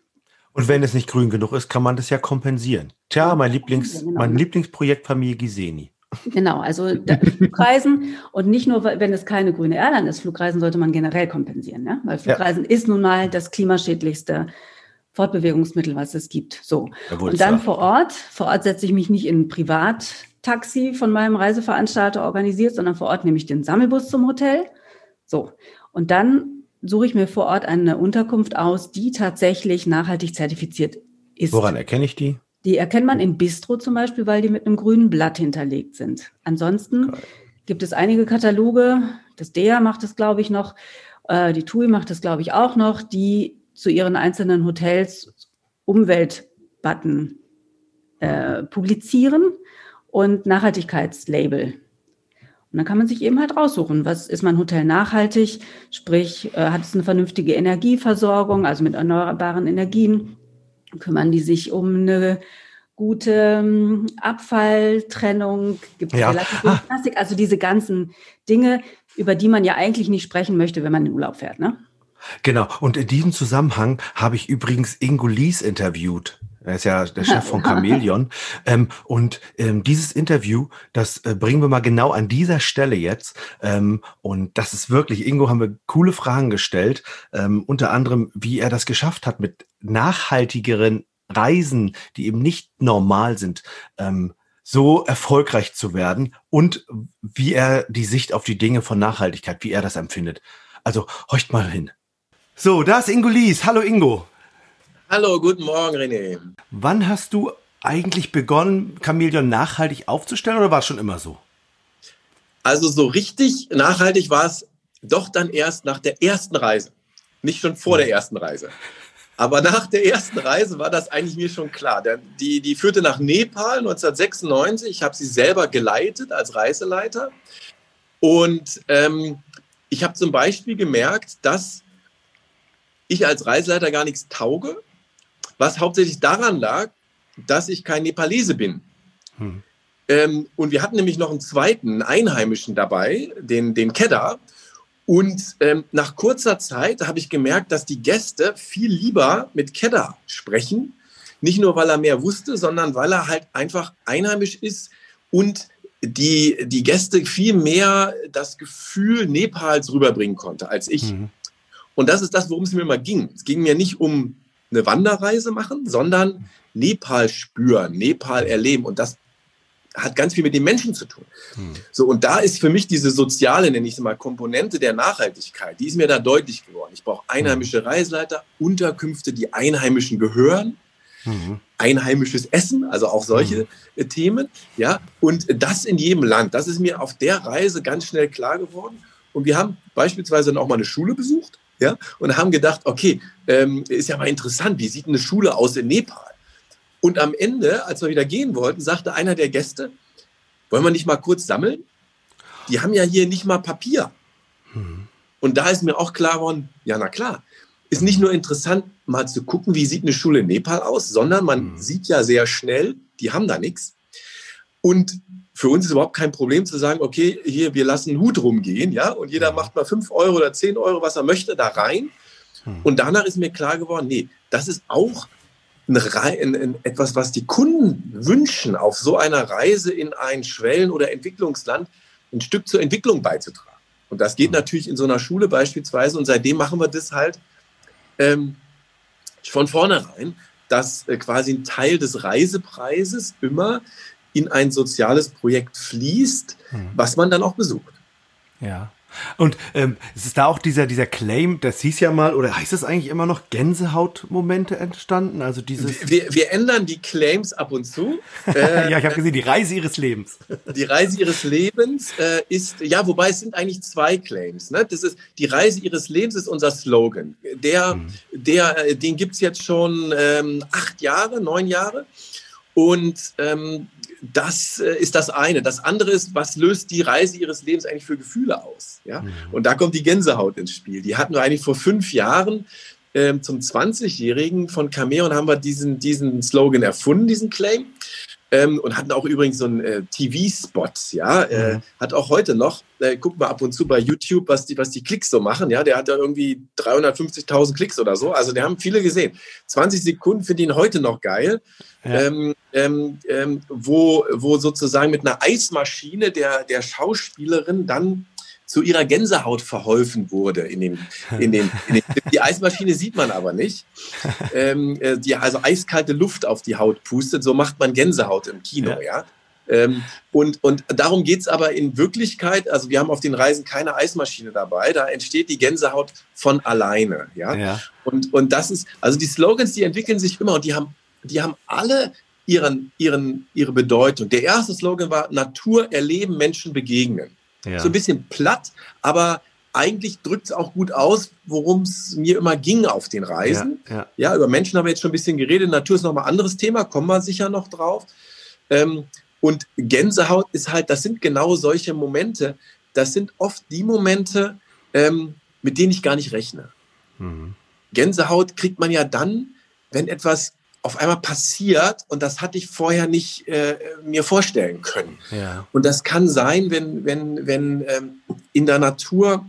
Und wenn es nicht grün genug ist, kann man das ja kompensieren. Tja, mein, Lieblings, genau. mein Lieblingsprojekt Familie Giseni. Genau, also Flugreisen und nicht nur, wenn es keine grüne Airline ist, Flugreisen sollte man generell kompensieren, ja? weil Flugreisen ja. ist nun mal das klimaschädlichste Fortbewegungsmittel, was es gibt. So. Und dann vor Ort, vor Ort setze ich mich nicht in ein Privattaxi von meinem Reiseveranstalter organisiert, sondern vor Ort nehme ich den Sammelbus zum Hotel. So. Und dann suche ich mir vor Ort eine Unterkunft aus, die tatsächlich nachhaltig zertifiziert ist. Woran erkenne ich die? Die erkennt man im Bistro zum Beispiel, weil die mit einem grünen Blatt hinterlegt sind. Ansonsten Geil. gibt es einige Kataloge, das DEA macht es, glaube ich, noch, äh, die TUI macht es, glaube ich, auch noch, die zu ihren einzelnen Hotels Umweltbutton äh, publizieren und Nachhaltigkeitslabel. Und dann kann man sich eben halt raussuchen, was ist mein Hotel nachhaltig, sprich, äh, hat es eine vernünftige Energieversorgung, also mit erneuerbaren Energien, kümmern die sich um eine gute ähm, Abfalltrennung, gibt es ja. relativ ah. Plastik, also diese ganzen Dinge, über die man ja eigentlich nicht sprechen möchte, wenn man in Urlaub fährt, ne? Genau. Und in diesem Zusammenhang habe ich übrigens Ingo Lies interviewt. Er ist ja der Chef von Chameleon. ähm, und ähm, dieses Interview, das äh, bringen wir mal genau an dieser Stelle jetzt. Ähm, und das ist wirklich, Ingo haben wir coole Fragen gestellt. Ähm, unter anderem, wie er das geschafft hat mit nachhaltigeren Reisen, die eben nicht normal sind, ähm, so erfolgreich zu werden und wie er die Sicht auf die Dinge von Nachhaltigkeit, wie er das empfindet. Also horcht mal hin. So, da ist Ingo Lies. Hallo Ingo. Hallo, guten Morgen, René. Wann hast du eigentlich begonnen, Chameleon nachhaltig aufzustellen oder war es schon immer so? Also so richtig nachhaltig war es doch dann erst nach der ersten Reise. Nicht schon vor der ersten Reise. Aber nach der ersten Reise war das eigentlich mir schon klar. Die, die führte nach Nepal 1996. Ich habe sie selber geleitet als Reiseleiter. Und ähm, ich habe zum Beispiel gemerkt, dass ich als Reiseleiter gar nichts tauge, was hauptsächlich daran lag, dass ich kein Nepalese bin. Hm. Ähm, und wir hatten nämlich noch einen zweiten Einheimischen dabei, den, den Kedda. Und ähm, nach kurzer Zeit habe ich gemerkt, dass die Gäste viel lieber mit Kedda sprechen. Nicht nur, weil er mehr wusste, sondern weil er halt einfach einheimisch ist und die, die Gäste viel mehr das Gefühl Nepals rüberbringen konnte als ich. Mhm. Und das ist das, worum es mir immer ging. Es ging mir nicht um eine Wanderreise machen, sondern Nepal spüren, Nepal erleben. Und das hat ganz viel mit den Menschen zu tun. Hm. So, und da ist für mich diese soziale, nenne ich es mal, Komponente der Nachhaltigkeit, die ist mir da deutlich geworden. Ich brauche einheimische Reiseleiter, Unterkünfte, die Einheimischen gehören, mhm. einheimisches Essen, also auch solche mhm. Themen, ja, und das in jedem Land. Das ist mir auf der Reise ganz schnell klar geworden. Und wir haben beispielsweise dann auch mal eine Schule besucht, ja, und haben gedacht, okay, ähm, ist ja mal interessant, wie sieht eine Schule aus in Nepal? Und am Ende, als wir wieder gehen wollten, sagte einer der Gäste, wollen wir nicht mal kurz sammeln? Die haben ja hier nicht mal Papier. Hm. Und da ist mir auch klar geworden, ja, na klar, ist nicht nur interessant, mal zu gucken, wie sieht eine Schule in Nepal aus, sondern man hm. sieht ja sehr schnell, die haben da nichts. Und für uns ist überhaupt kein Problem zu sagen, okay, hier, wir lassen einen Hut rumgehen, ja, und jeder hm. macht mal fünf Euro oder zehn Euro, was er möchte, da rein. Hm. Und danach ist mir klar geworden, nee, das ist auch ein, ein, etwas, was die Kunden wünschen, auf so einer Reise in ein Schwellen- oder Entwicklungsland ein Stück zur Entwicklung beizutragen. Und das geht mhm. natürlich in so einer Schule beispielsweise. Und seitdem machen wir das halt ähm, von vornherein, dass äh, quasi ein Teil des Reisepreises immer in ein soziales Projekt fließt, mhm. was man dann auch besucht. Ja. Und ähm, es ist da auch dieser, dieser Claim, das hieß ja mal, oder heißt es eigentlich immer noch Gänsehautmomente entstanden? Also dieses. Wir, wir ändern die Claims ab und zu. Äh, ja, ich habe gesehen, die Reise ihres Lebens. Die Reise ihres Lebens äh, ist, ja, wobei es sind eigentlich zwei Claims. Ne? Das ist, die Reise ihres Lebens ist unser Slogan. Der, hm. der, äh, den gibt's jetzt schon ähm, acht Jahre, neun Jahre. Und ähm, das äh, ist das eine. Das andere ist, was löst die Reise ihres Lebens eigentlich für Gefühle aus? Ja? Mhm. Und da kommt die Gänsehaut ins Spiel. Die hatten wir eigentlich vor fünf Jahren ähm, zum 20-Jährigen von Cameo und haben wir diesen, diesen Slogan erfunden, diesen Claim. Ähm, und hatten auch übrigens so einen äh, TV-Spot, ja, äh, mhm. hat auch heute noch, äh, guck mal ab und zu bei YouTube, was die, was die Klicks so machen, ja, der hat da irgendwie 350.000 Klicks oder so, also der haben viele gesehen. 20 Sekunden finde ich ihn heute noch geil, ja. ähm, ähm, ähm, wo, wo sozusagen mit einer Eismaschine der, der Schauspielerin dann zu ihrer Gänsehaut verholfen wurde. In den, in den, in den die Eismaschine sieht man aber nicht. Ähm, äh, die also eiskalte Luft auf die Haut pustet, so macht man Gänsehaut im Kino, ja. ja? Ähm, und, und darum geht es aber in Wirklichkeit, also wir haben auf den Reisen keine Eismaschine dabei, da entsteht die Gänsehaut von alleine. Ja? ja. Und, und das ist, also die Slogans, die entwickeln sich immer und die haben, die haben alle ihren, ihren, ihre Bedeutung. Der erste Slogan war Natur erleben, Menschen begegnen. Ja. So ein bisschen platt, aber eigentlich drückt es auch gut aus, worum es mir immer ging auf den Reisen. Ja, ja. ja, über Menschen haben wir jetzt schon ein bisschen geredet. Natur ist nochmal ein anderes Thema, kommen wir sicher noch drauf. Ähm, und Gänsehaut ist halt, das sind genau solche Momente. Das sind oft die Momente, ähm, mit denen ich gar nicht rechne. Mhm. Gänsehaut kriegt man ja dann, wenn etwas auf einmal passiert und das hatte ich vorher nicht äh, mir vorstellen können. Ja. Und das kann sein, wenn, wenn, wenn ähm, in der Natur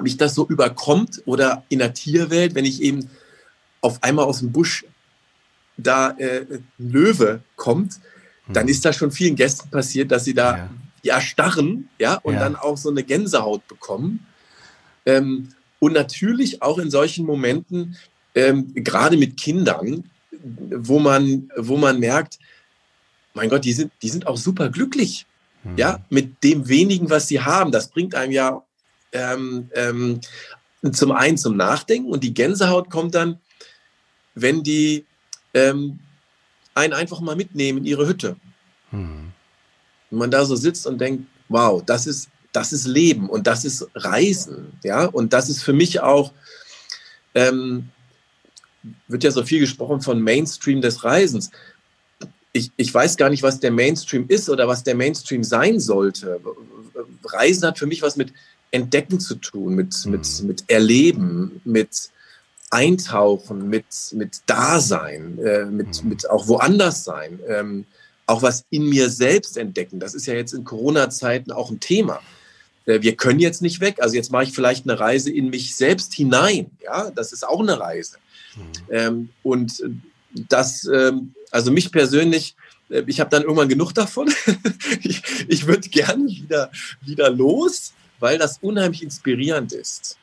mich das so überkommt oder in der Tierwelt, wenn ich eben auf einmal aus dem Busch da äh, ein Löwe kommt, dann hm. ist da schon vielen Gästen passiert, dass sie da ja, ja erstarren, ja, und ja. dann auch so eine Gänsehaut bekommen. Ähm, und natürlich auch in solchen Momenten, ähm, gerade mit Kindern, wo man, wo man merkt, mein Gott, die sind, die sind auch super glücklich. Mhm. Ja, mit dem wenigen, was sie haben. Das bringt einem ja ähm, ähm, zum einen zum Nachdenken und die Gänsehaut kommt dann, wenn die ähm, einen einfach mal mitnehmen in ihre Hütte. Mhm. Und man da so sitzt und denkt, wow, das ist, das ist Leben und das ist Reisen. Ja, und das ist für mich auch, ähm, wird ja so viel gesprochen von Mainstream des Reisens. Ich, ich weiß gar nicht, was der Mainstream ist oder was der Mainstream sein sollte. Reisen hat für mich was mit Entdecken zu tun, mit, mhm. mit, mit Erleben, mit Eintauchen, mit, mit Dasein, äh, mit, mhm. mit auch woanders sein, ähm, auch was in mir selbst entdecken. Das ist ja jetzt in Corona-Zeiten auch ein Thema. Äh, wir können jetzt nicht weg. Also jetzt mache ich vielleicht eine Reise in mich selbst hinein. Ja, das ist auch eine Reise. Mhm. Ähm, und das, ähm, also mich persönlich, äh, ich habe dann irgendwann genug davon. ich ich würde gerne wieder, wieder los weil das unheimlich inspirierend ist.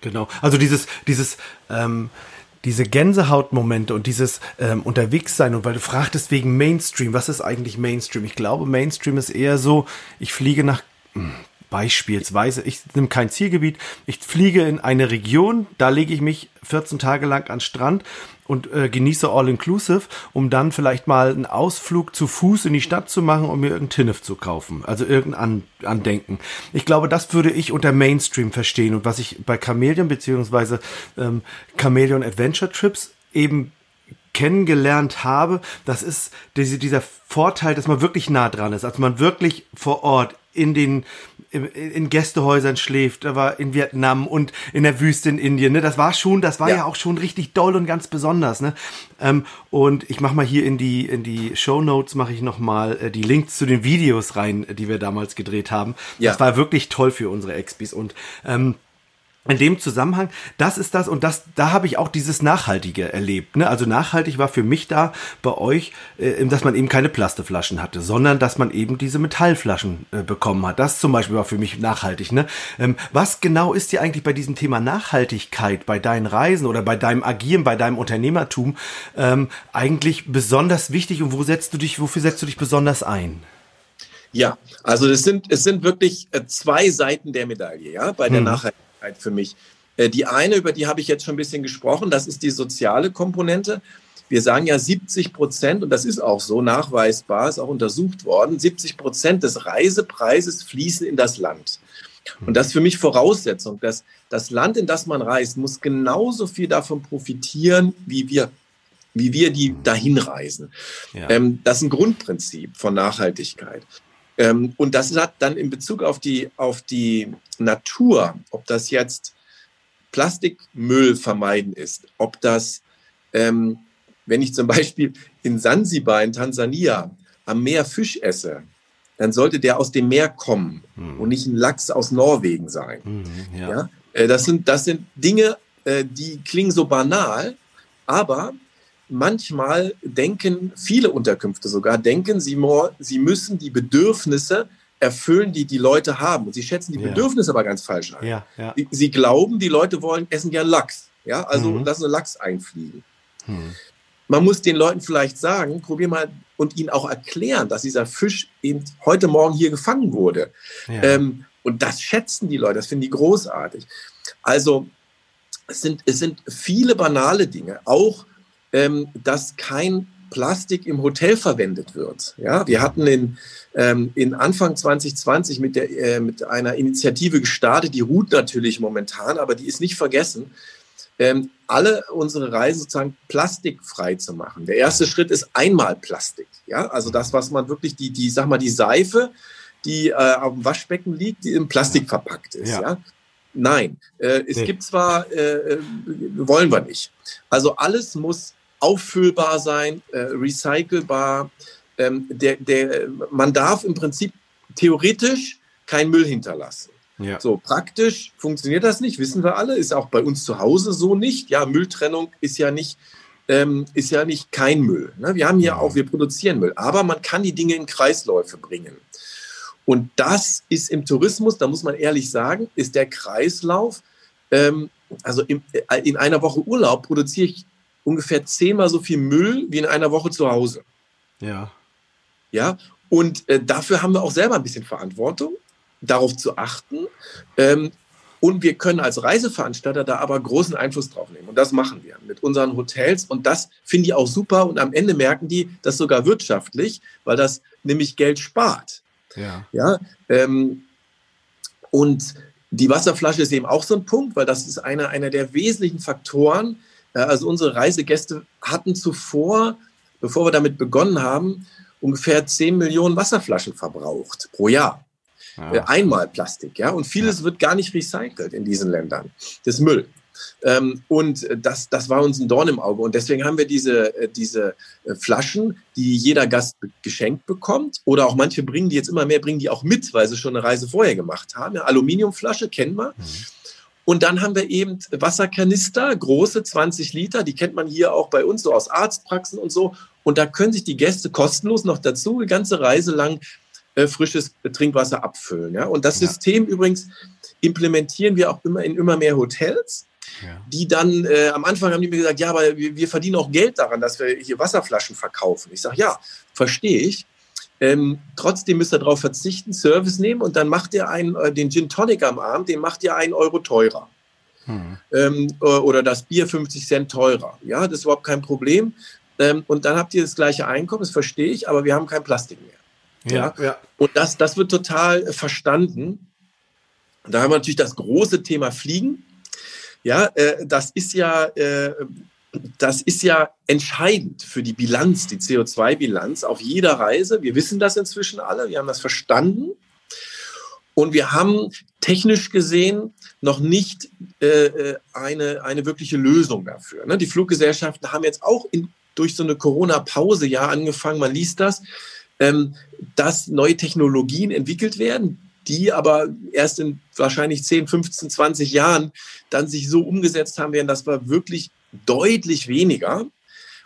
Genau. Also dieses, dieses, ähm, diese Gänsehautmomente und dieses ähm, Unterwegssein und weil du fragtest wegen Mainstream, was ist eigentlich Mainstream? Ich glaube, Mainstream ist eher so, ich fliege nach hm, beispielsweise, ich nehme kein Zielgebiet, ich fliege in eine Region, da lege ich mich 14 Tage lang an Strand und äh, genieße All-Inclusive, um dann vielleicht mal einen Ausflug zu Fuß in die Stadt zu machen, um mir irgendein Tinnef zu kaufen. Also irgendein Andenken. Ich glaube, das würde ich unter Mainstream verstehen. Und was ich bei Chameleon beziehungsweise ähm, Chameleon Adventure Trips eben kennengelernt habe, das ist diese, dieser Vorteil, dass man wirklich nah dran ist, also man wirklich vor Ort in den in Gästehäusern schläft, war in Vietnam und in der Wüste in Indien. Ne? Das war schon, das war ja. ja auch schon richtig doll und ganz besonders. Ne? Ähm, und ich mache mal hier in die in die Show Notes mache ich noch mal äh, die Links zu den Videos rein, die wir damals gedreht haben. Ja. Das war wirklich toll für unsere Expis und ähm, in dem Zusammenhang, das ist das und das, da habe ich auch dieses Nachhaltige erlebt. Ne? Also nachhaltig war für mich da bei euch, äh, dass man eben keine Plasteflaschen hatte, sondern dass man eben diese Metallflaschen äh, bekommen hat. Das zum Beispiel war für mich nachhaltig. Ne? Ähm, was genau ist dir eigentlich bei diesem Thema Nachhaltigkeit, bei deinen Reisen oder bei deinem Agieren, bei deinem Unternehmertum ähm, eigentlich besonders wichtig und wo setzt du dich, wofür setzt du dich besonders ein? Ja, also es sind, es sind wirklich äh, zwei Seiten der Medaille, ja, bei der hm. Nachhaltigkeit für mich. Äh, die eine, über die habe ich jetzt schon ein bisschen gesprochen, das ist die soziale Komponente. Wir sagen ja 70 Prozent, und das ist auch so nachweisbar, ist auch untersucht worden, 70 Prozent des Reisepreises fließen in das Land. Und das ist für mich Voraussetzung, dass das Land, in das man reist, muss genauso viel davon profitieren, wie wir, wie wir die dahin reisen. Ja. Ähm, das ist ein Grundprinzip von Nachhaltigkeit. Ähm, und das hat dann in Bezug auf die, auf die Natur, ob das jetzt Plastikmüll vermeiden ist, ob das, ähm, wenn ich zum Beispiel in Sansibar in Tansania am Meer Fisch esse, dann sollte der aus dem Meer kommen mhm. und nicht ein Lachs aus Norwegen sein. Mhm, ja. ja? Äh, das, sind, das sind Dinge, äh, die klingen so banal, aber manchmal denken viele Unterkünfte sogar, denken sie, more, sie müssen die Bedürfnisse erfüllen, die die Leute haben. Und sie schätzen die ja. Bedürfnisse aber ganz falsch ein. Ja, ja. Sie, sie, glauben, die Leute wollen essen gern Lachs. Ja, also mhm. lassen Lachs einfliegen. Mhm. Man muss den Leuten vielleicht sagen, probier mal und ihnen auch erklären, dass dieser Fisch eben heute Morgen hier gefangen wurde. Ähm, und das schätzen die Leute, das finden die großartig. Also es sind, es sind viele banale Dinge, auch ähm, dass kein Plastik im Hotel verwendet wird. Ja, wir hatten in, ähm, in Anfang 2020 mit, der, äh, mit einer Initiative gestartet, die ruht natürlich momentan, aber die ist nicht vergessen, ähm, alle unsere Reisen sozusagen plastikfrei zu machen. Der erste Schritt ist einmal Plastik. Ja, also das, was man wirklich, die, die, sag mal, die Seife, die äh, auf dem Waschbecken liegt, die in Plastik verpackt ist. Ja. ja? Nein, äh, es nee. gibt zwar, äh, äh wollen wir nicht. Also alles muss auffüllbar sein, äh, recycelbar. Ähm, der, der, man darf im Prinzip theoretisch keinen Müll hinterlassen. Ja. So, praktisch funktioniert das nicht, wissen wir alle, ist auch bei uns zu Hause so nicht. Ja, Mülltrennung ist ja nicht ähm, ist ja nicht kein Müll. Ne? Wir haben hier auch, wir produzieren Müll, aber man kann die Dinge in Kreisläufe bringen. Und das ist im Tourismus, da muss man ehrlich sagen, ist der Kreislauf, ähm, also im, äh, in einer Woche Urlaub produziere ich ungefähr zehnmal so viel Müll wie in einer Woche zu Hause. Ja. Ja, und äh, dafür haben wir auch selber ein bisschen Verantwortung, darauf zu achten. Ähm, und wir können als Reiseveranstalter da aber großen Einfluss drauf nehmen. Und das machen wir mit unseren Hotels. Und das finde ich auch super. Und am Ende merken die das sogar wirtschaftlich, weil das nämlich Geld spart. Ja. Ja, ähm, und die Wasserflasche ist eben auch so ein Punkt, weil das ist einer, einer der wesentlichen Faktoren. Äh, also unsere Reisegäste hatten zuvor, bevor wir damit begonnen haben, ungefähr 10 Millionen Wasserflaschen verbraucht pro Jahr. Ja. Äh, einmal Plastik, ja. Und vieles ja. wird gar nicht recycelt in diesen Ländern. Das ist Müll. Ähm, und das, das war uns ein Dorn im Auge. Und deswegen haben wir diese, äh, diese Flaschen, die jeder Gast geschenkt bekommt. Oder auch manche bringen die jetzt immer mehr, bringen die auch mit, weil sie schon eine Reise vorher gemacht haben. Eine Aluminiumflasche kennen wir. Mhm. Und dann haben wir eben Wasserkanister, große 20 Liter, die kennt man hier auch bei uns so aus Arztpraxen und so. Und da können sich die Gäste kostenlos noch dazu die ganze Reise lang äh, frisches Trinkwasser abfüllen. Ja? Und das ja. System übrigens implementieren wir auch immer in immer mehr Hotels die dann äh, am Anfang haben die mir gesagt, ja, aber wir, wir, verdienen auch Geld daran, dass wir hier Wasserflaschen verkaufen. Ich sage, ja, verstehe ich. Ähm, trotzdem müsst ihr darauf verzichten, Service nehmen und dann macht ihr einen, äh, den Gin Tonic am Abend, den macht ihr einen Euro teurer. Hm. Ähm, äh, oder das Bier 50 Cent teurer. Ja, das ist überhaupt kein Problem. Ähm, und dann habt ihr das gleiche Einkommen, das verstehe ich, aber wir haben kein Plastik mehr. Ja, ja. ja. Und das, das wird total äh, verstanden. Da haben wir natürlich das große Thema Fliegen. Ja, äh, das ist ja, äh, das ist ja entscheidend für die Bilanz, die CO2-Bilanz auf jeder Reise. Wir wissen das inzwischen alle, wir haben das verstanden. Und wir haben technisch gesehen noch nicht äh, äh eine, eine wirkliche Lösung dafür. Ne? Die Fluggesellschaften haben jetzt auch in, durch so eine Corona-Pause ja angefangen, man liest das, ähm, dass neue Technologien entwickelt werden, die aber erst in wahrscheinlich 10, 15, 20 Jahren dann sich so umgesetzt haben werden, dass wir wirklich deutlich weniger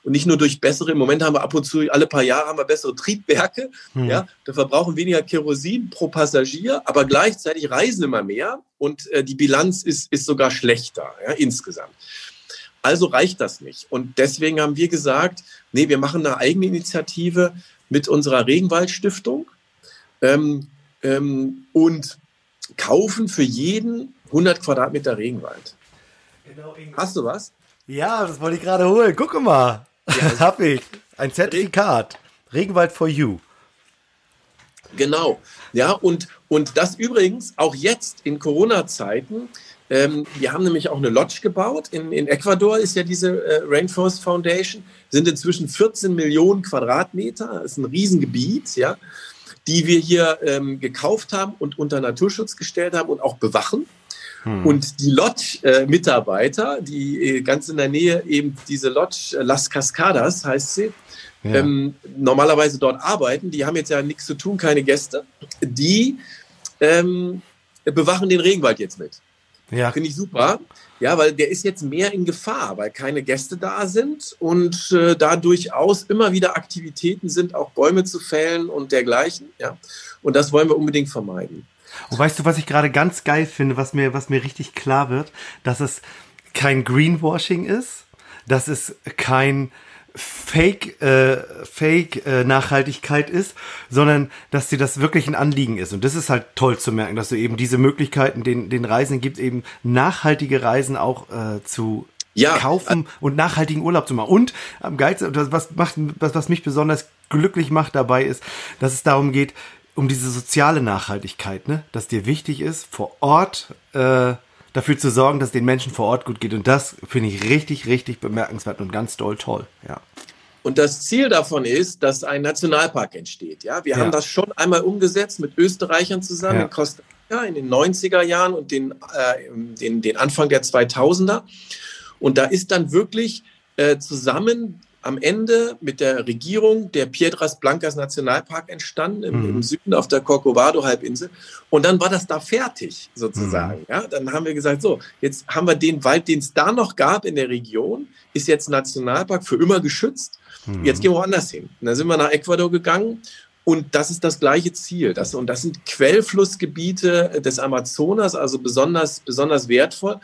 und nicht nur durch bessere, im Moment haben wir ab und zu, alle paar Jahre haben wir bessere Triebwerke, hm. ja, da verbrauchen weniger Kerosin pro Passagier, aber gleichzeitig reisen immer mehr und äh, die Bilanz ist, ist sogar schlechter, ja, insgesamt. Also reicht das nicht. Und deswegen haben wir gesagt, nee, wir machen eine eigene Initiative mit unserer Regenwaldstiftung. Ähm, ähm, und kaufen für jeden 100 Quadratmeter Regenwald. Genau, Hast du was? Ja, das wollte ich gerade holen. Gucke mal. Ja, Hab ich. Ein Zertifikat. Regenwald for you. Genau. Ja, und, und das übrigens auch jetzt in Corona-Zeiten. Ähm, wir haben nämlich auch eine Lodge gebaut. In, in Ecuador ist ja diese äh, Rainforest Foundation. Sind inzwischen 14 Millionen Quadratmeter. Das ist ein Riesengebiet, ja die wir hier ähm, gekauft haben und unter Naturschutz gestellt haben und auch bewachen. Hm. Und die Lodge-Mitarbeiter, die äh, ganz in der Nähe eben diese Lodge äh, Las Cascadas heißt sie, ja. ähm, normalerweise dort arbeiten, die haben jetzt ja nichts zu tun, keine Gäste, die ähm, bewachen den Regenwald jetzt mit. Ja. Finde ich super. Ja, weil der ist jetzt mehr in Gefahr, weil keine Gäste da sind und äh, da durchaus immer wieder Aktivitäten sind, auch Bäume zu fällen und dergleichen. Ja. Und das wollen wir unbedingt vermeiden. Und weißt du, was ich gerade ganz geil finde, was mir, was mir richtig klar wird, dass es kein Greenwashing ist, dass es kein Fake, äh, Fake äh, Nachhaltigkeit ist, sondern dass dir das wirklich ein Anliegen ist. Und das ist halt toll zu merken, dass du eben diese Möglichkeiten den, den Reisenden gibt, eben nachhaltige Reisen auch äh, zu ja. kaufen und nachhaltigen Urlaub zu machen. Und am geilsten, was macht, was, was mich besonders glücklich macht dabei ist, dass es darum geht, um diese soziale Nachhaltigkeit, ne? dass dir wichtig ist, vor Ort äh, dafür zu sorgen, dass den Menschen vor Ort gut geht. Und das finde ich richtig, richtig bemerkenswert und ganz doll toll. Ja. Und das Ziel davon ist, dass ein Nationalpark entsteht. Ja, wir ja. haben das schon einmal umgesetzt mit Österreichern zusammen ja. in Costa Rica in den 90er Jahren und den, äh, den, den Anfang der 2000er. Und da ist dann wirklich äh, zusammen am Ende mit der Regierung der Piedras Blancas Nationalpark entstanden, im, Mhm. im Süden auf der Corcovado-Halbinsel. Und dann war das da fertig, sozusagen. Ja, dann haben wir gesagt, so, jetzt haben wir den Wald, den es da noch gab in der Region, ist jetzt Nationalpark für immer geschützt. Mhm. Jetzt gehen wir woanders hin. Und dann sind wir nach Ecuador gegangen und das ist das gleiche Ziel. Das, und das sind Quellflussgebiete des Amazonas, also besonders, besonders wertvoll.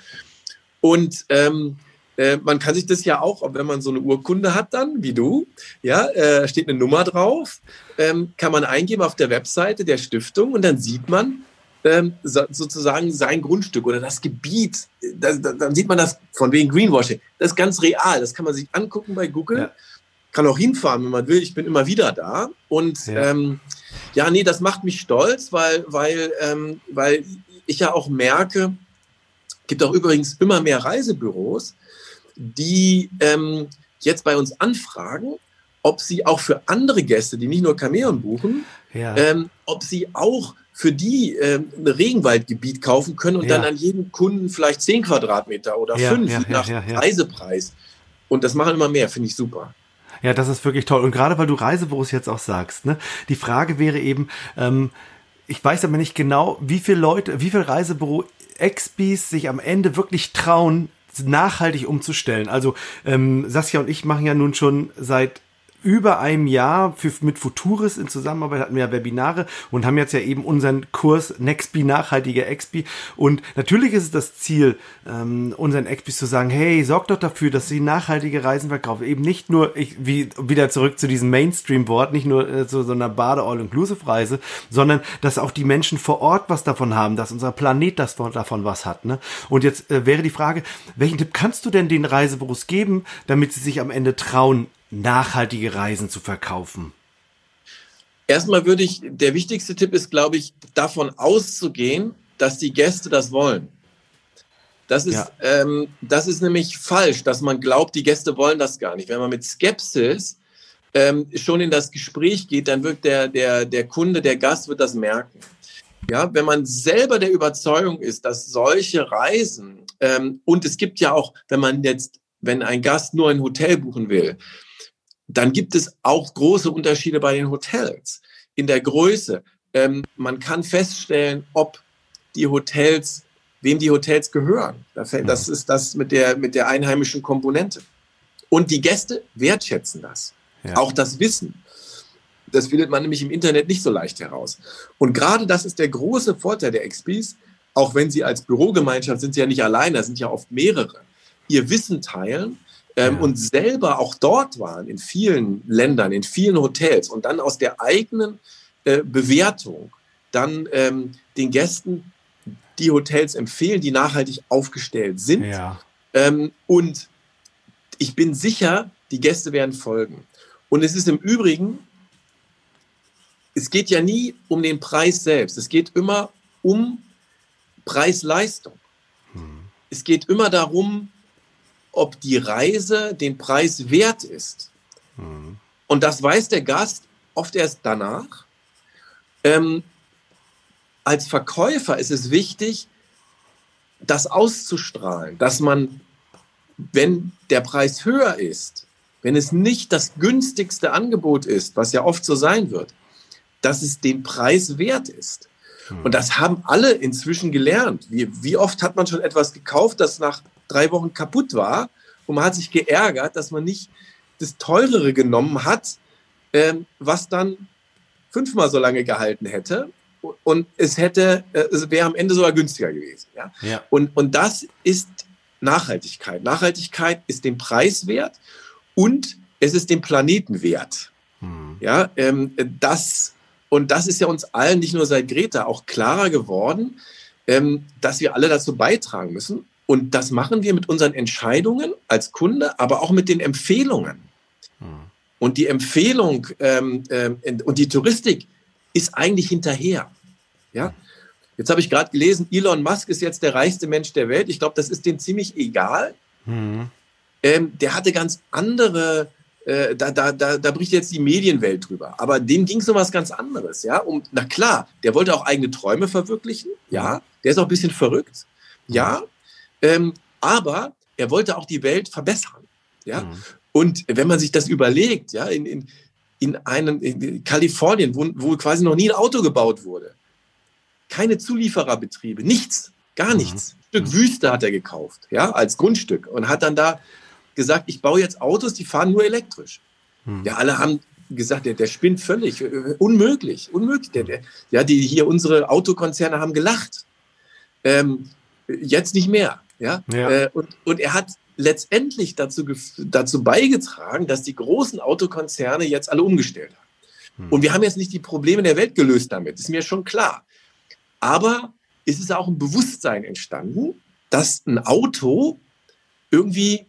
Und ähm, äh, man kann sich das ja auch, wenn man so eine Urkunde hat dann, wie du, ja, äh, steht eine Nummer drauf, ähm, kann man eingeben auf der Webseite der Stiftung und dann sieht man ähm, so, sozusagen sein Grundstück oder das Gebiet. Da, da, dann sieht man das von wegen Greenwashing. Das ist ganz real. Das kann man sich angucken bei Google. Ja. Kann auch hinfahren, wenn man will. Ich bin immer wieder da. Und Ja. ja, ähm, ja nee, das macht mich stolz, weil, weil, ähm, weil ich ja auch merke, gibt auch übrigens immer mehr Reisebüros, die ähm, jetzt bei uns anfragen, ob sie auch für andere Gäste, die nicht nur Chamäleon buchen, Ja. ähm, ob sie auch für die ähm, ein Regenwaldgebiet kaufen können und Ja. dann an jeden Kunden vielleicht 10 Quadratmeter oder Ja, 5 ja, nach. Reisepreis. Und das machen immer mehr, finde ich super. Ja, das ist wirklich toll. Und gerade weil du Reisebüros jetzt auch sagst, ne? Die Frage wäre eben, ähm, ich weiß aber nicht genau, wie viele Leute, wie viel Reisebüro Expis sich am Ende wirklich trauen, nachhaltig umzustellen. Also ähm, Saskia und ich machen ja nun schon seit über einem Jahr für, mit Futuris in Zusammenarbeit hatten wir ja Webinare und haben jetzt ja eben unseren Kurs Nextby nachhaltige Expi. Und natürlich ist es das Ziel ähm, unseren Expis zu sagen hey sorgt doch dafür dass sie nachhaltige Reisen verkaufen. Eben nicht nur ich, wie wieder zurück zu diesem Mainstream Wort nicht nur äh, zu so einer Bade All Inclusive Reise sondern dass auch die Menschen vor Ort was davon haben dass unser Planet das von, davon was hat ne? Und jetzt äh, wäre die Frage welchen Tipp kannst du denn den Reisebüros geben damit sie sich am Ende trauen nachhaltige Reisen zu verkaufen? Erstmal würde ich, der wichtigste Tipp ist, glaube ich, davon auszugehen, dass die Gäste das wollen. Das ist, Ja. ähm, das ist nämlich falsch, dass man glaubt, die Gäste wollen das gar nicht. Wenn man mit Skepsis ähm, schon in das Gespräch geht, dann wird der, der, der Kunde, der Gast wird das merken. Ja, wenn man selber der Überzeugung ist, dass solche Reisen, ähm, und es gibt ja auch, wenn man jetzt, wenn ein Gast nur ein Hotel buchen will, dann gibt es auch große Unterschiede bei den Hotels in der Größe. Ähm, man kann feststellen, ob die Hotels, wem die Hotels gehören. Das ist das mit der, mit der einheimischen Komponente. Und die Gäste wertschätzen das. Ja. Auch das Wissen. Das findet man nämlich im Internet nicht so leicht heraus. Und gerade das ist der große Vorteil der XPs, auch wenn sie als Bürogemeinschaft sind sie ja nicht allein, da sind ja oft mehrere, ihr Wissen teilen ähm, und selber auch dort waren, in vielen Ländern, in vielen Hotels und dann aus der eigenen äh, Bewertung dann ähm, den Gästen die Hotels empfehlen, die nachhaltig aufgestellt sind. Ja. Ähm, und ich bin sicher, die Gäste werden folgen. Und es ist im Übrigen, es geht ja nie um den Preis selbst. Es geht immer um Preis-Leistung. Es geht immer darum, ob die Reise den Preis wert ist. Und das weiß der Gast oft erst danach. Ähm, als Verkäufer ist es wichtig, das auszustrahlen, dass man, wenn der Preis höher ist, wenn es nicht das günstigste Angebot ist, was ja oft so sein wird, dass es den Preis wert ist. Und das haben alle inzwischen gelernt. Wie, wie oft hat man schon etwas gekauft, das nach drei Wochen kaputt war und man hat sich geärgert, dass man nicht das teurere genommen hat, ähm, was dann fünfmal so lange gehalten hätte und es hätte, äh, es wäre am Ende sogar günstiger gewesen. Ja? Ja. Und, und das ist Nachhaltigkeit. Nachhaltigkeit ist den Preis wert und es ist dem Planeten wert. Hm. Ja, ähm, das, und das ist ja uns allen, nicht nur seit Greta, auch klarer geworden, ähm, dass wir alle dazu beitragen müssen. Und das machen wir mit unseren Entscheidungen als Kunde, aber auch mit den Empfehlungen. Und die Empfehlung ähm, ähm, und die Touristik ist eigentlich hinterher. Ja? Jetzt habe ich gerade gelesen, Elon Musk ist jetzt der reichste Mensch der Welt. Ich glaube, das ist dem ziemlich egal. Hm. Ähm, der hatte ganz andere, äh, da, da, da, da bricht jetzt die Medienwelt drüber. Aber dem ging es um was ganz anderes. Ja? Um, na klar, der wollte auch eigene Träume verwirklichen. Ja, der ist auch ein bisschen verrückt. Ja, ähm, aber er wollte auch die Welt verbessern. Ja, Mhm. Und wenn man sich das überlegt, ja, in, in, in einem in Kalifornien, wo, wo quasi noch nie ein Auto gebaut wurde, keine Zuliefererbetriebe, nichts, gar mhm. nichts. Ein Stück mhm. Wüste hat er gekauft, ja, als Grundstück und hat dann da gesagt, ich baue jetzt Autos, die fahren nur elektrisch. Mhm. Ja, alle haben gesagt, der, der spinnt völlig, äh, unmöglich, unmöglich. Der, der, ja, die hier unsere Autokonzerne haben gelacht. Ähm, jetzt nicht mehr, ja. ja. Äh, und, und er hat letztendlich dazu, dazu beigetragen, dass die großen Autokonzerne jetzt alle umgestellt haben. Mhm. Und wir haben jetzt nicht die Probleme der Welt gelöst damit, ist mir schon klar. Aber es ist auch ein Bewusstsein entstanden, dass ein Auto irgendwie,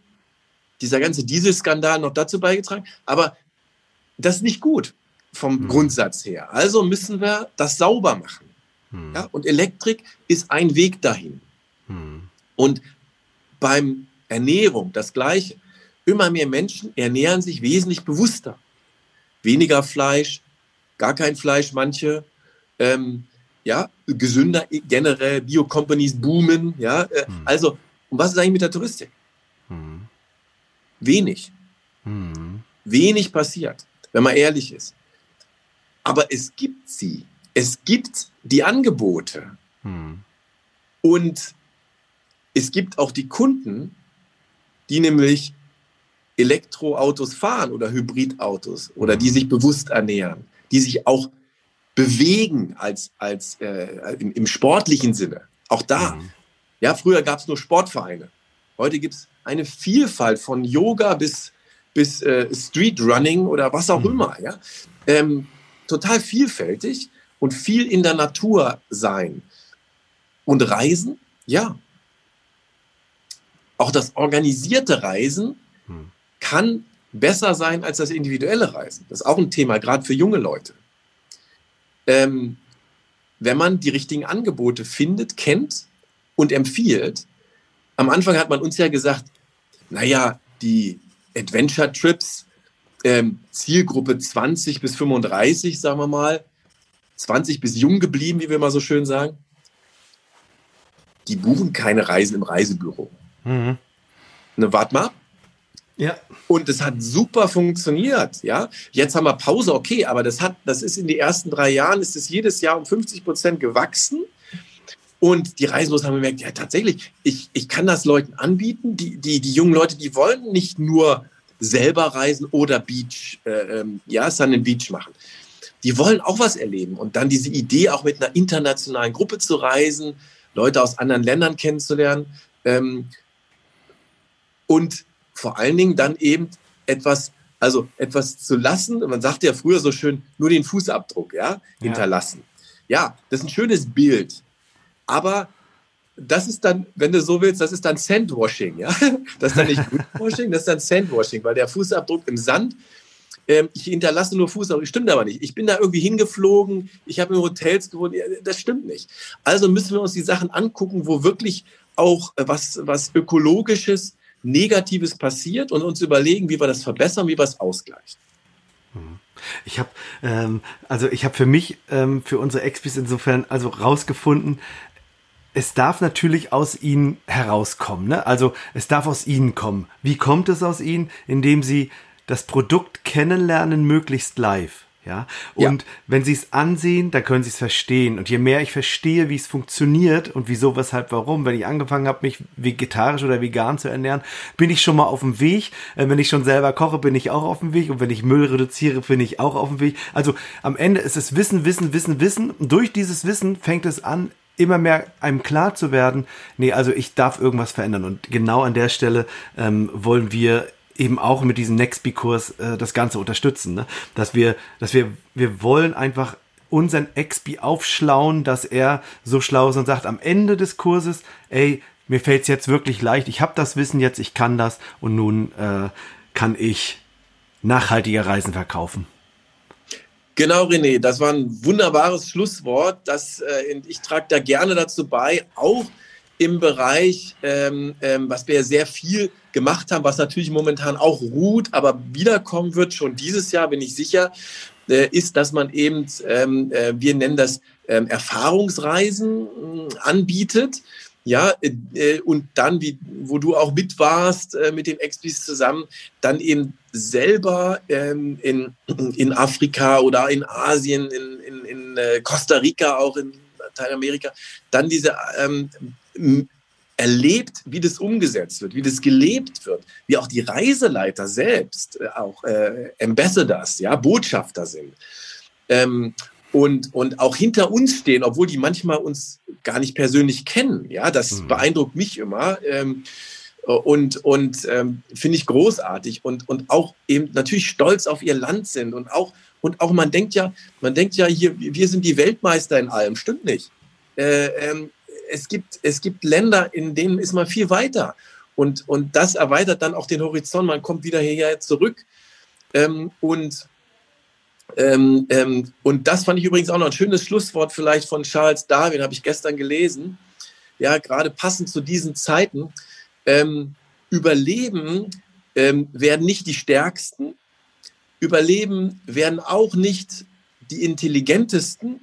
dieser ganze Dieselskandal noch dazu beigetragen, aber das ist nicht gut vom mhm. Grundsatz her. Also müssen wir das sauber machen. Mhm. Ja? Und Elektrik ist ein Weg dahin. Mhm. Und beim Ernährung das Gleiche. Immer mehr Menschen ernähren sich wesentlich bewusster. Weniger Fleisch, gar kein Fleisch, manche. Ähm, ja, gesünder generell, Bio-Companies boomen, ja. Äh, hm. Also, und was ist eigentlich mit der Touristik? Hm. Wenig. Hm. Wenig passiert, wenn man ehrlich ist. Aber es gibt sie. Es gibt die Angebote. Hm. Und es gibt auch die Kunden, die nämlich Elektroautos fahren oder Hybridautos oder die hm. sich bewusst ernähren, die sich auch bewegen als, als äh, im, im, sportlichen Sinne. Auch da. Mhm. Ja, früher gab es nur Sportvereine. Heute gibt es eine Vielfalt von Yoga bis, bis äh, Street Running oder was auch mhm. immer. Ja? Ähm, total vielfältig und viel in der Natur sein. Und Reisen, ja. Auch das organisierte Reisen mhm. kann besser sein als das individuelle Reisen. Das ist auch ein Thema, gerade für junge Leute ähm, wenn man die richtigen Angebote findet, kennt und empfiehlt. Am Anfang hat man uns ja gesagt, naja, die Adventure Trips, ähm, Zielgruppe 20 bis 35, sagen wir mal, 20 bis jung geblieben, wie wir mal so schön sagen, die buchen keine Reisen im Reisebüro. Mhm. Ne, wart mal ja. Und es hat super funktioniert, ja. Jetzt haben wir Pause, okay, aber das hat, das ist in den ersten drei Jahren, ist es jedes Jahr um 50 Prozent gewachsen. Und die Reisenlos haben gemerkt, ja, tatsächlich, ich, ich kann das Leuten anbieten. Die, die, die jungen Leute, die wollen nicht nur selber reisen oder Beach, äh, ähm, ja, Sun and Beach machen. Die wollen auch was erleben. Und dann diese Idee, auch mit einer internationalen Gruppe zu reisen, Leute aus anderen Ländern kennenzulernen. Ähm, und vor allen Dingen dann eben etwas, also etwas zu lassen. Man sagte ja früher so schön, nur den Fußabdruck, ja, hinterlassen. Ja, das ist ein schönes Bild. Aber das ist dann, wenn du so willst, das ist dann Sandwashing, ja. Das ist dann nicht Greenwashing, das ist dann Sandwashing, weil der Fußabdruck im Sand, ähm, ich hinterlasse nur Fußabdruck, stimmt aber nicht. Ich bin da irgendwie hingeflogen, ich habe in Hotels gewohnt, das stimmt nicht. Also müssen wir uns die Sachen angucken, wo wirklich auch äh, was, was Ökologisches, Negatives passiert und uns überlegen, wie wir das verbessern, wie wir es ausgleichen. Mhm. Ich habe ähm, also ich habe für mich ähm, für unsere Expis insofern also rausgefunden, es darf natürlich aus ihnen herauskommen. Ne? Also es darf aus ihnen kommen. Wie kommt es aus ihnen? Indem sie das Produkt kennenlernen, möglichst live. Ja, und ja. wenn sie es ansehen, dann können sie es verstehen. Und je mehr ich verstehe, wie es funktioniert und wieso, weshalb, warum, wenn ich angefangen habe, mich vegetarisch oder vegan zu ernähren, bin ich schon mal auf dem Weg. Äh, wenn ich schon selber koche, bin ich auch auf dem Weg. Und wenn ich Müll reduziere, bin ich auch auf dem Weg. Also am Ende ist es Wissen, Wissen, Wissen, Wissen. Und durch dieses Wissen fängt es an, immer mehr einem klar zu werden, nee, also ich darf irgendwas verändern. Und genau an der Stelle ähm, wollen wir eben auch mit diesem Nextby-Kurs äh, das Ganze unterstützen. Ne? Dass wir, dass wir, wir wollen einfach unseren Expi aufschlauen, dass er so schlau ist und sagt am Ende des Kurses, ey, mir fällt es jetzt wirklich leicht, ich habe das Wissen jetzt, ich kann das und nun äh, kann ich nachhaltige Reisen verkaufen. Genau, René, das war ein wunderbares Schlusswort. Das, äh, ich trage da gerne dazu bei, auch im Bereich, ähm, ähm, was wir sehr viel gemacht haben, was natürlich momentan auch ruht, aber wiederkommen wird, schon dieses Jahr bin ich sicher, äh, ist, dass man eben, ähm, äh, wir nennen das ähm, Erfahrungsreisen äh, anbietet. Ja, äh, und dann, wie, wo du auch mit warst, äh, mit dem Expis zusammen, dann eben selber ähm, in, in Afrika oder in Asien, in, in, in äh, Costa Rica, auch in Lateinamerika, dann diese ähm, erlebt, wie das umgesetzt wird, wie das gelebt wird, wie auch die Reiseleiter selbst äh, auch äh, Ambassadors, ja, Botschafter sind. Ähm, und, und auch hinter uns stehen, obwohl die manchmal uns gar nicht persönlich kennen. Ja, das mhm. beeindruckt mich immer. Ähm, und, und ähm, finde ich großartig und, und auch eben natürlich stolz auf ihr Land sind und auch, und auch man denkt ja, man denkt ja hier, wir sind die Weltmeister in allem. Stimmt nicht. Äh, ähm, es, gibt, es gibt Länder, in denen ist man viel weiter. Und, und das erweitert dann auch den Horizont. Man kommt wieder hierher zurück. Ähm, und, ähm, ähm, und das fand ich übrigens auch noch ein schönes Schlusswort vielleicht von Charles Darwin, habe ich gestern gelesen. Ja, gerade passend zu diesen Zeiten. Ähm, überleben ähm, werden nicht die Stärksten, überleben werden auch nicht die Intelligentesten,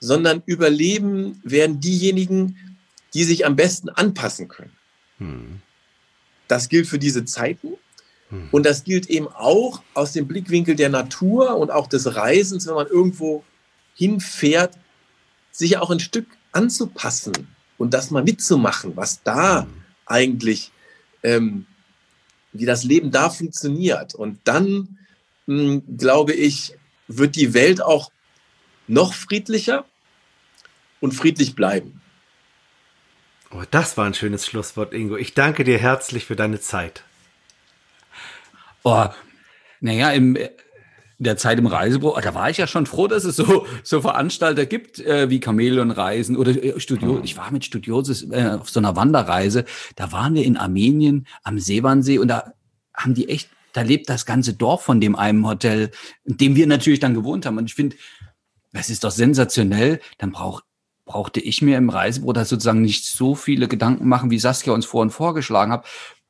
sondern überleben werden diejenigen, die sich am besten anpassen können. Hm. Das gilt für diese Zeiten hm. und das gilt eben auch aus dem Blickwinkel der Natur und auch des Reisens, wenn man irgendwo hinfährt, sich auch ein Stück anzupassen und das mal mitzumachen, was da hm eigentlich, ähm, wie das Leben da funktioniert. Und dann, mh, hm, glaube ich, wird die Welt auch noch friedlicher und friedlich bleiben. Oh, das war ein schönes Schlusswort, Ingo. Ich danke dir herzlich für deine Zeit. Oh, naja, im, der Zeit im Reisebüro, da war ich ja schon froh, dass es so, so Veranstalter gibt äh, wie Chamäleon-Reisen oder äh, Studio. Mhm. Ich war mit Studiosis äh, auf so einer Wanderreise. Da waren wir in Armenien am Seewansee und da haben die echt, da lebt das ganze Dorf von dem einen Hotel, in dem wir natürlich dann gewohnt haben. Und ich finde, das ist doch sensationell. Dann brauch, brauchte ich mir im Reisebüro da sozusagen nicht so viele Gedanken machen, wie Saskia uns vorhin vorgeschlagen hat,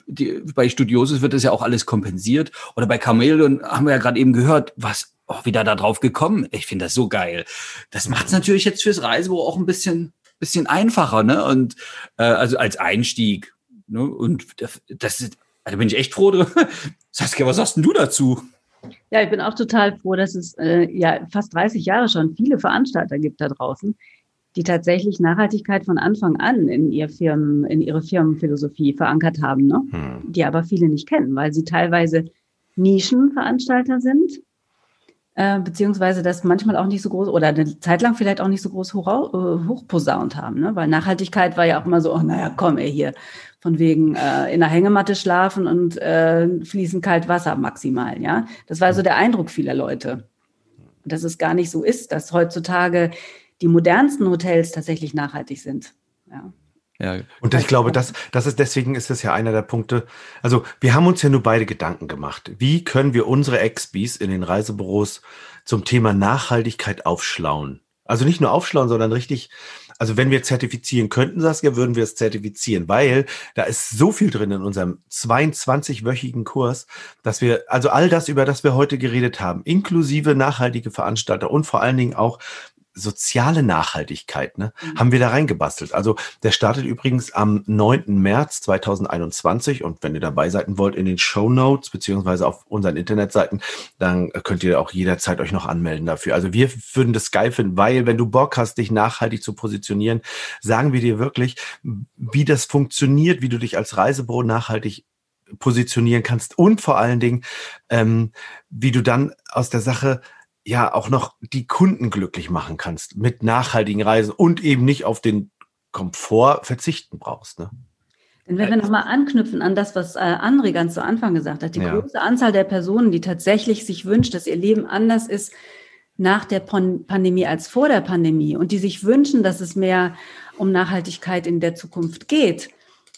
die, bei Studiosis wird das ja auch alles kompensiert. Oder bei Chameleon haben wir ja gerade eben gehört, was auch wieder da drauf gekommen. Ich finde das so geil. Das macht es natürlich jetzt fürs Reisebüro auch ein bisschen, bisschen einfacher, ne? Und äh, also als Einstieg. Ne? Und das, ist, da bin ich echt froh drin. Saskia, was sagst denn du dazu? Ja, ich bin auch total froh, dass es äh, ja fast 30 Jahre schon viele Veranstalter gibt da draußen, die tatsächlich Nachhaltigkeit von Anfang an in, ihr Firmen, in ihre Firmenphilosophie verankert haben, ne? Hm. die aber viele nicht kennen, weil sie teilweise Nischenveranstalter sind, äh, beziehungsweise das manchmal auch nicht so groß oder eine Zeit lang vielleicht auch nicht so groß hoch, äh, hochposaunt haben, ne? weil Nachhaltigkeit war ja auch immer so, oh naja, komm ey hier, von wegen äh, in der Hängematte schlafen und äh, fließen kalt Wasser maximal, ja. Das war so der Eindruck vieler Leute. Dass es gar nicht so ist, dass heutzutage die modernsten Hotels tatsächlich nachhaltig sind. Ja. Ja. Und ich glaube, das, das ist deswegen ist das ja einer der Punkte. Also wir haben uns ja nur beide Gedanken gemacht. Wie können wir unsere Expis in den Reisebüros zum Thema Nachhaltigkeit aufschlauen? Also nicht nur aufschlauen, sondern richtig, also wenn wir zertifizieren könnten, Saskia, würden wir es zertifizieren, weil da ist so viel drin in unserem 22-wöchigen Kurs, dass wir, also all das, über das wir heute geredet haben, inklusive nachhaltige Veranstalter und vor allen Dingen auch soziale Nachhaltigkeit, ne, mhm. haben wir da reingebastelt. Also der startet übrigens am 9. März 2021 und wenn ihr dabei sein wollt in den Show Notes beziehungsweise auf unseren Internetseiten, dann könnt ihr auch jederzeit euch noch anmelden dafür. Also wir würden das geil finden, weil wenn du Bock hast, dich nachhaltig zu positionieren, sagen wir dir wirklich, wie das funktioniert, wie du dich als Reisebüro nachhaltig positionieren kannst und vor allen Dingen, ähm, wie du dann aus der Sache ja auch noch die Kunden glücklich machen kannst mit nachhaltigen Reisen und eben nicht auf den Komfort verzichten brauchst. Ne? Denn wenn wir nochmal anknüpfen an das, was äh, André ganz zu Anfang gesagt hat, die ja. große Anzahl der Personen, die tatsächlich sich wünscht, dass ihr Leben anders ist nach der Pandemie als vor der Pandemie und die sich wünschen, dass es mehr um Nachhaltigkeit in der Zukunft geht.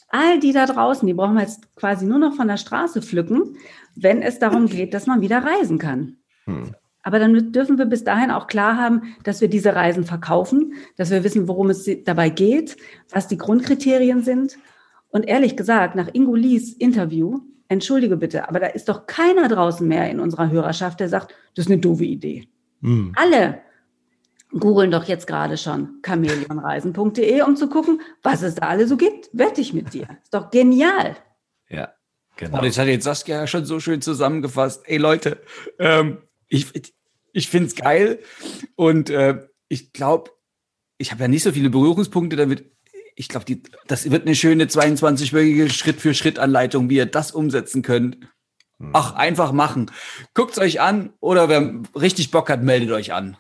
All die da draußen, die brauchen wir jetzt quasi nur noch von der Straße pflücken, wenn es darum geht, dass man wieder reisen kann. Hm. Aber dann dürfen wir bis dahin auch klar haben, dass wir diese Reisen verkaufen, dass wir wissen, worum es dabei geht, was die Grundkriterien sind. Und ehrlich gesagt, nach Ingo Lies Interview, entschuldige bitte, aber da ist doch keiner draußen mehr in unserer Hörerschaft, der sagt, das ist eine doofe Idee. Mhm. Alle googeln doch jetzt gerade schon chameleonreisen.de, um zu gucken, was es da alle so gibt. Wette ich mit dir. Ist doch genial. Ja. Genau. Oh, das hat jetzt Saskia ja schon so schön zusammengefasst. Ey Leute, ähm, ich, ich finde es geil und äh, ich glaube, ich habe ja nicht so viele Berührungspunkte damit. Ich glaube, das wird eine schöne 22-wöchige Schritt-für-Schritt-Anleitung, wie ihr das umsetzen könnt. Hm. Ach, einfach machen. Guckt es euch an oder wer richtig Bock hat, meldet euch an.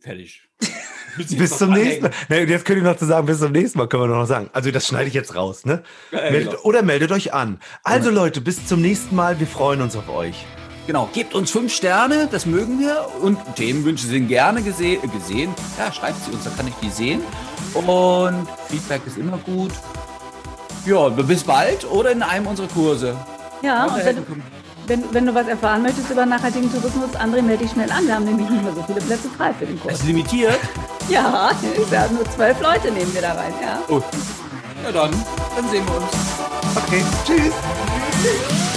Fertig. bis zum nächsten Mal. Nee, jetzt könnte ich noch zu sagen, bis zum nächsten Mal können wir noch sagen. Also das schneide ich jetzt raus, ne? Ja, meldet, genau. Oder meldet euch an. Also genau. Leute, bis zum nächsten Mal. Wir freuen uns auf euch. Genau, gebt uns fünf Sterne, das mögen wir. Und Themenwünsche sind gerne gese gesehen. Ja, schreibt sie uns, da kann ich die sehen. Und Feedback ist immer gut. Ja, bis bald oder in einem unserer Kurse. Ja, und wenn, wenn, wenn, du was erfahren möchtest über nachhaltigen Tourismus, André, melde dich schnell an. Wir haben nämlich nicht mehr so viele Plätze frei für den Kurs. ist limitiert? ja, wir haben nur zwölf Leute nehmen wir da rein, ja. Gut. Ja dann, dann sehen wir uns. Okay, tschüss. Tschüss.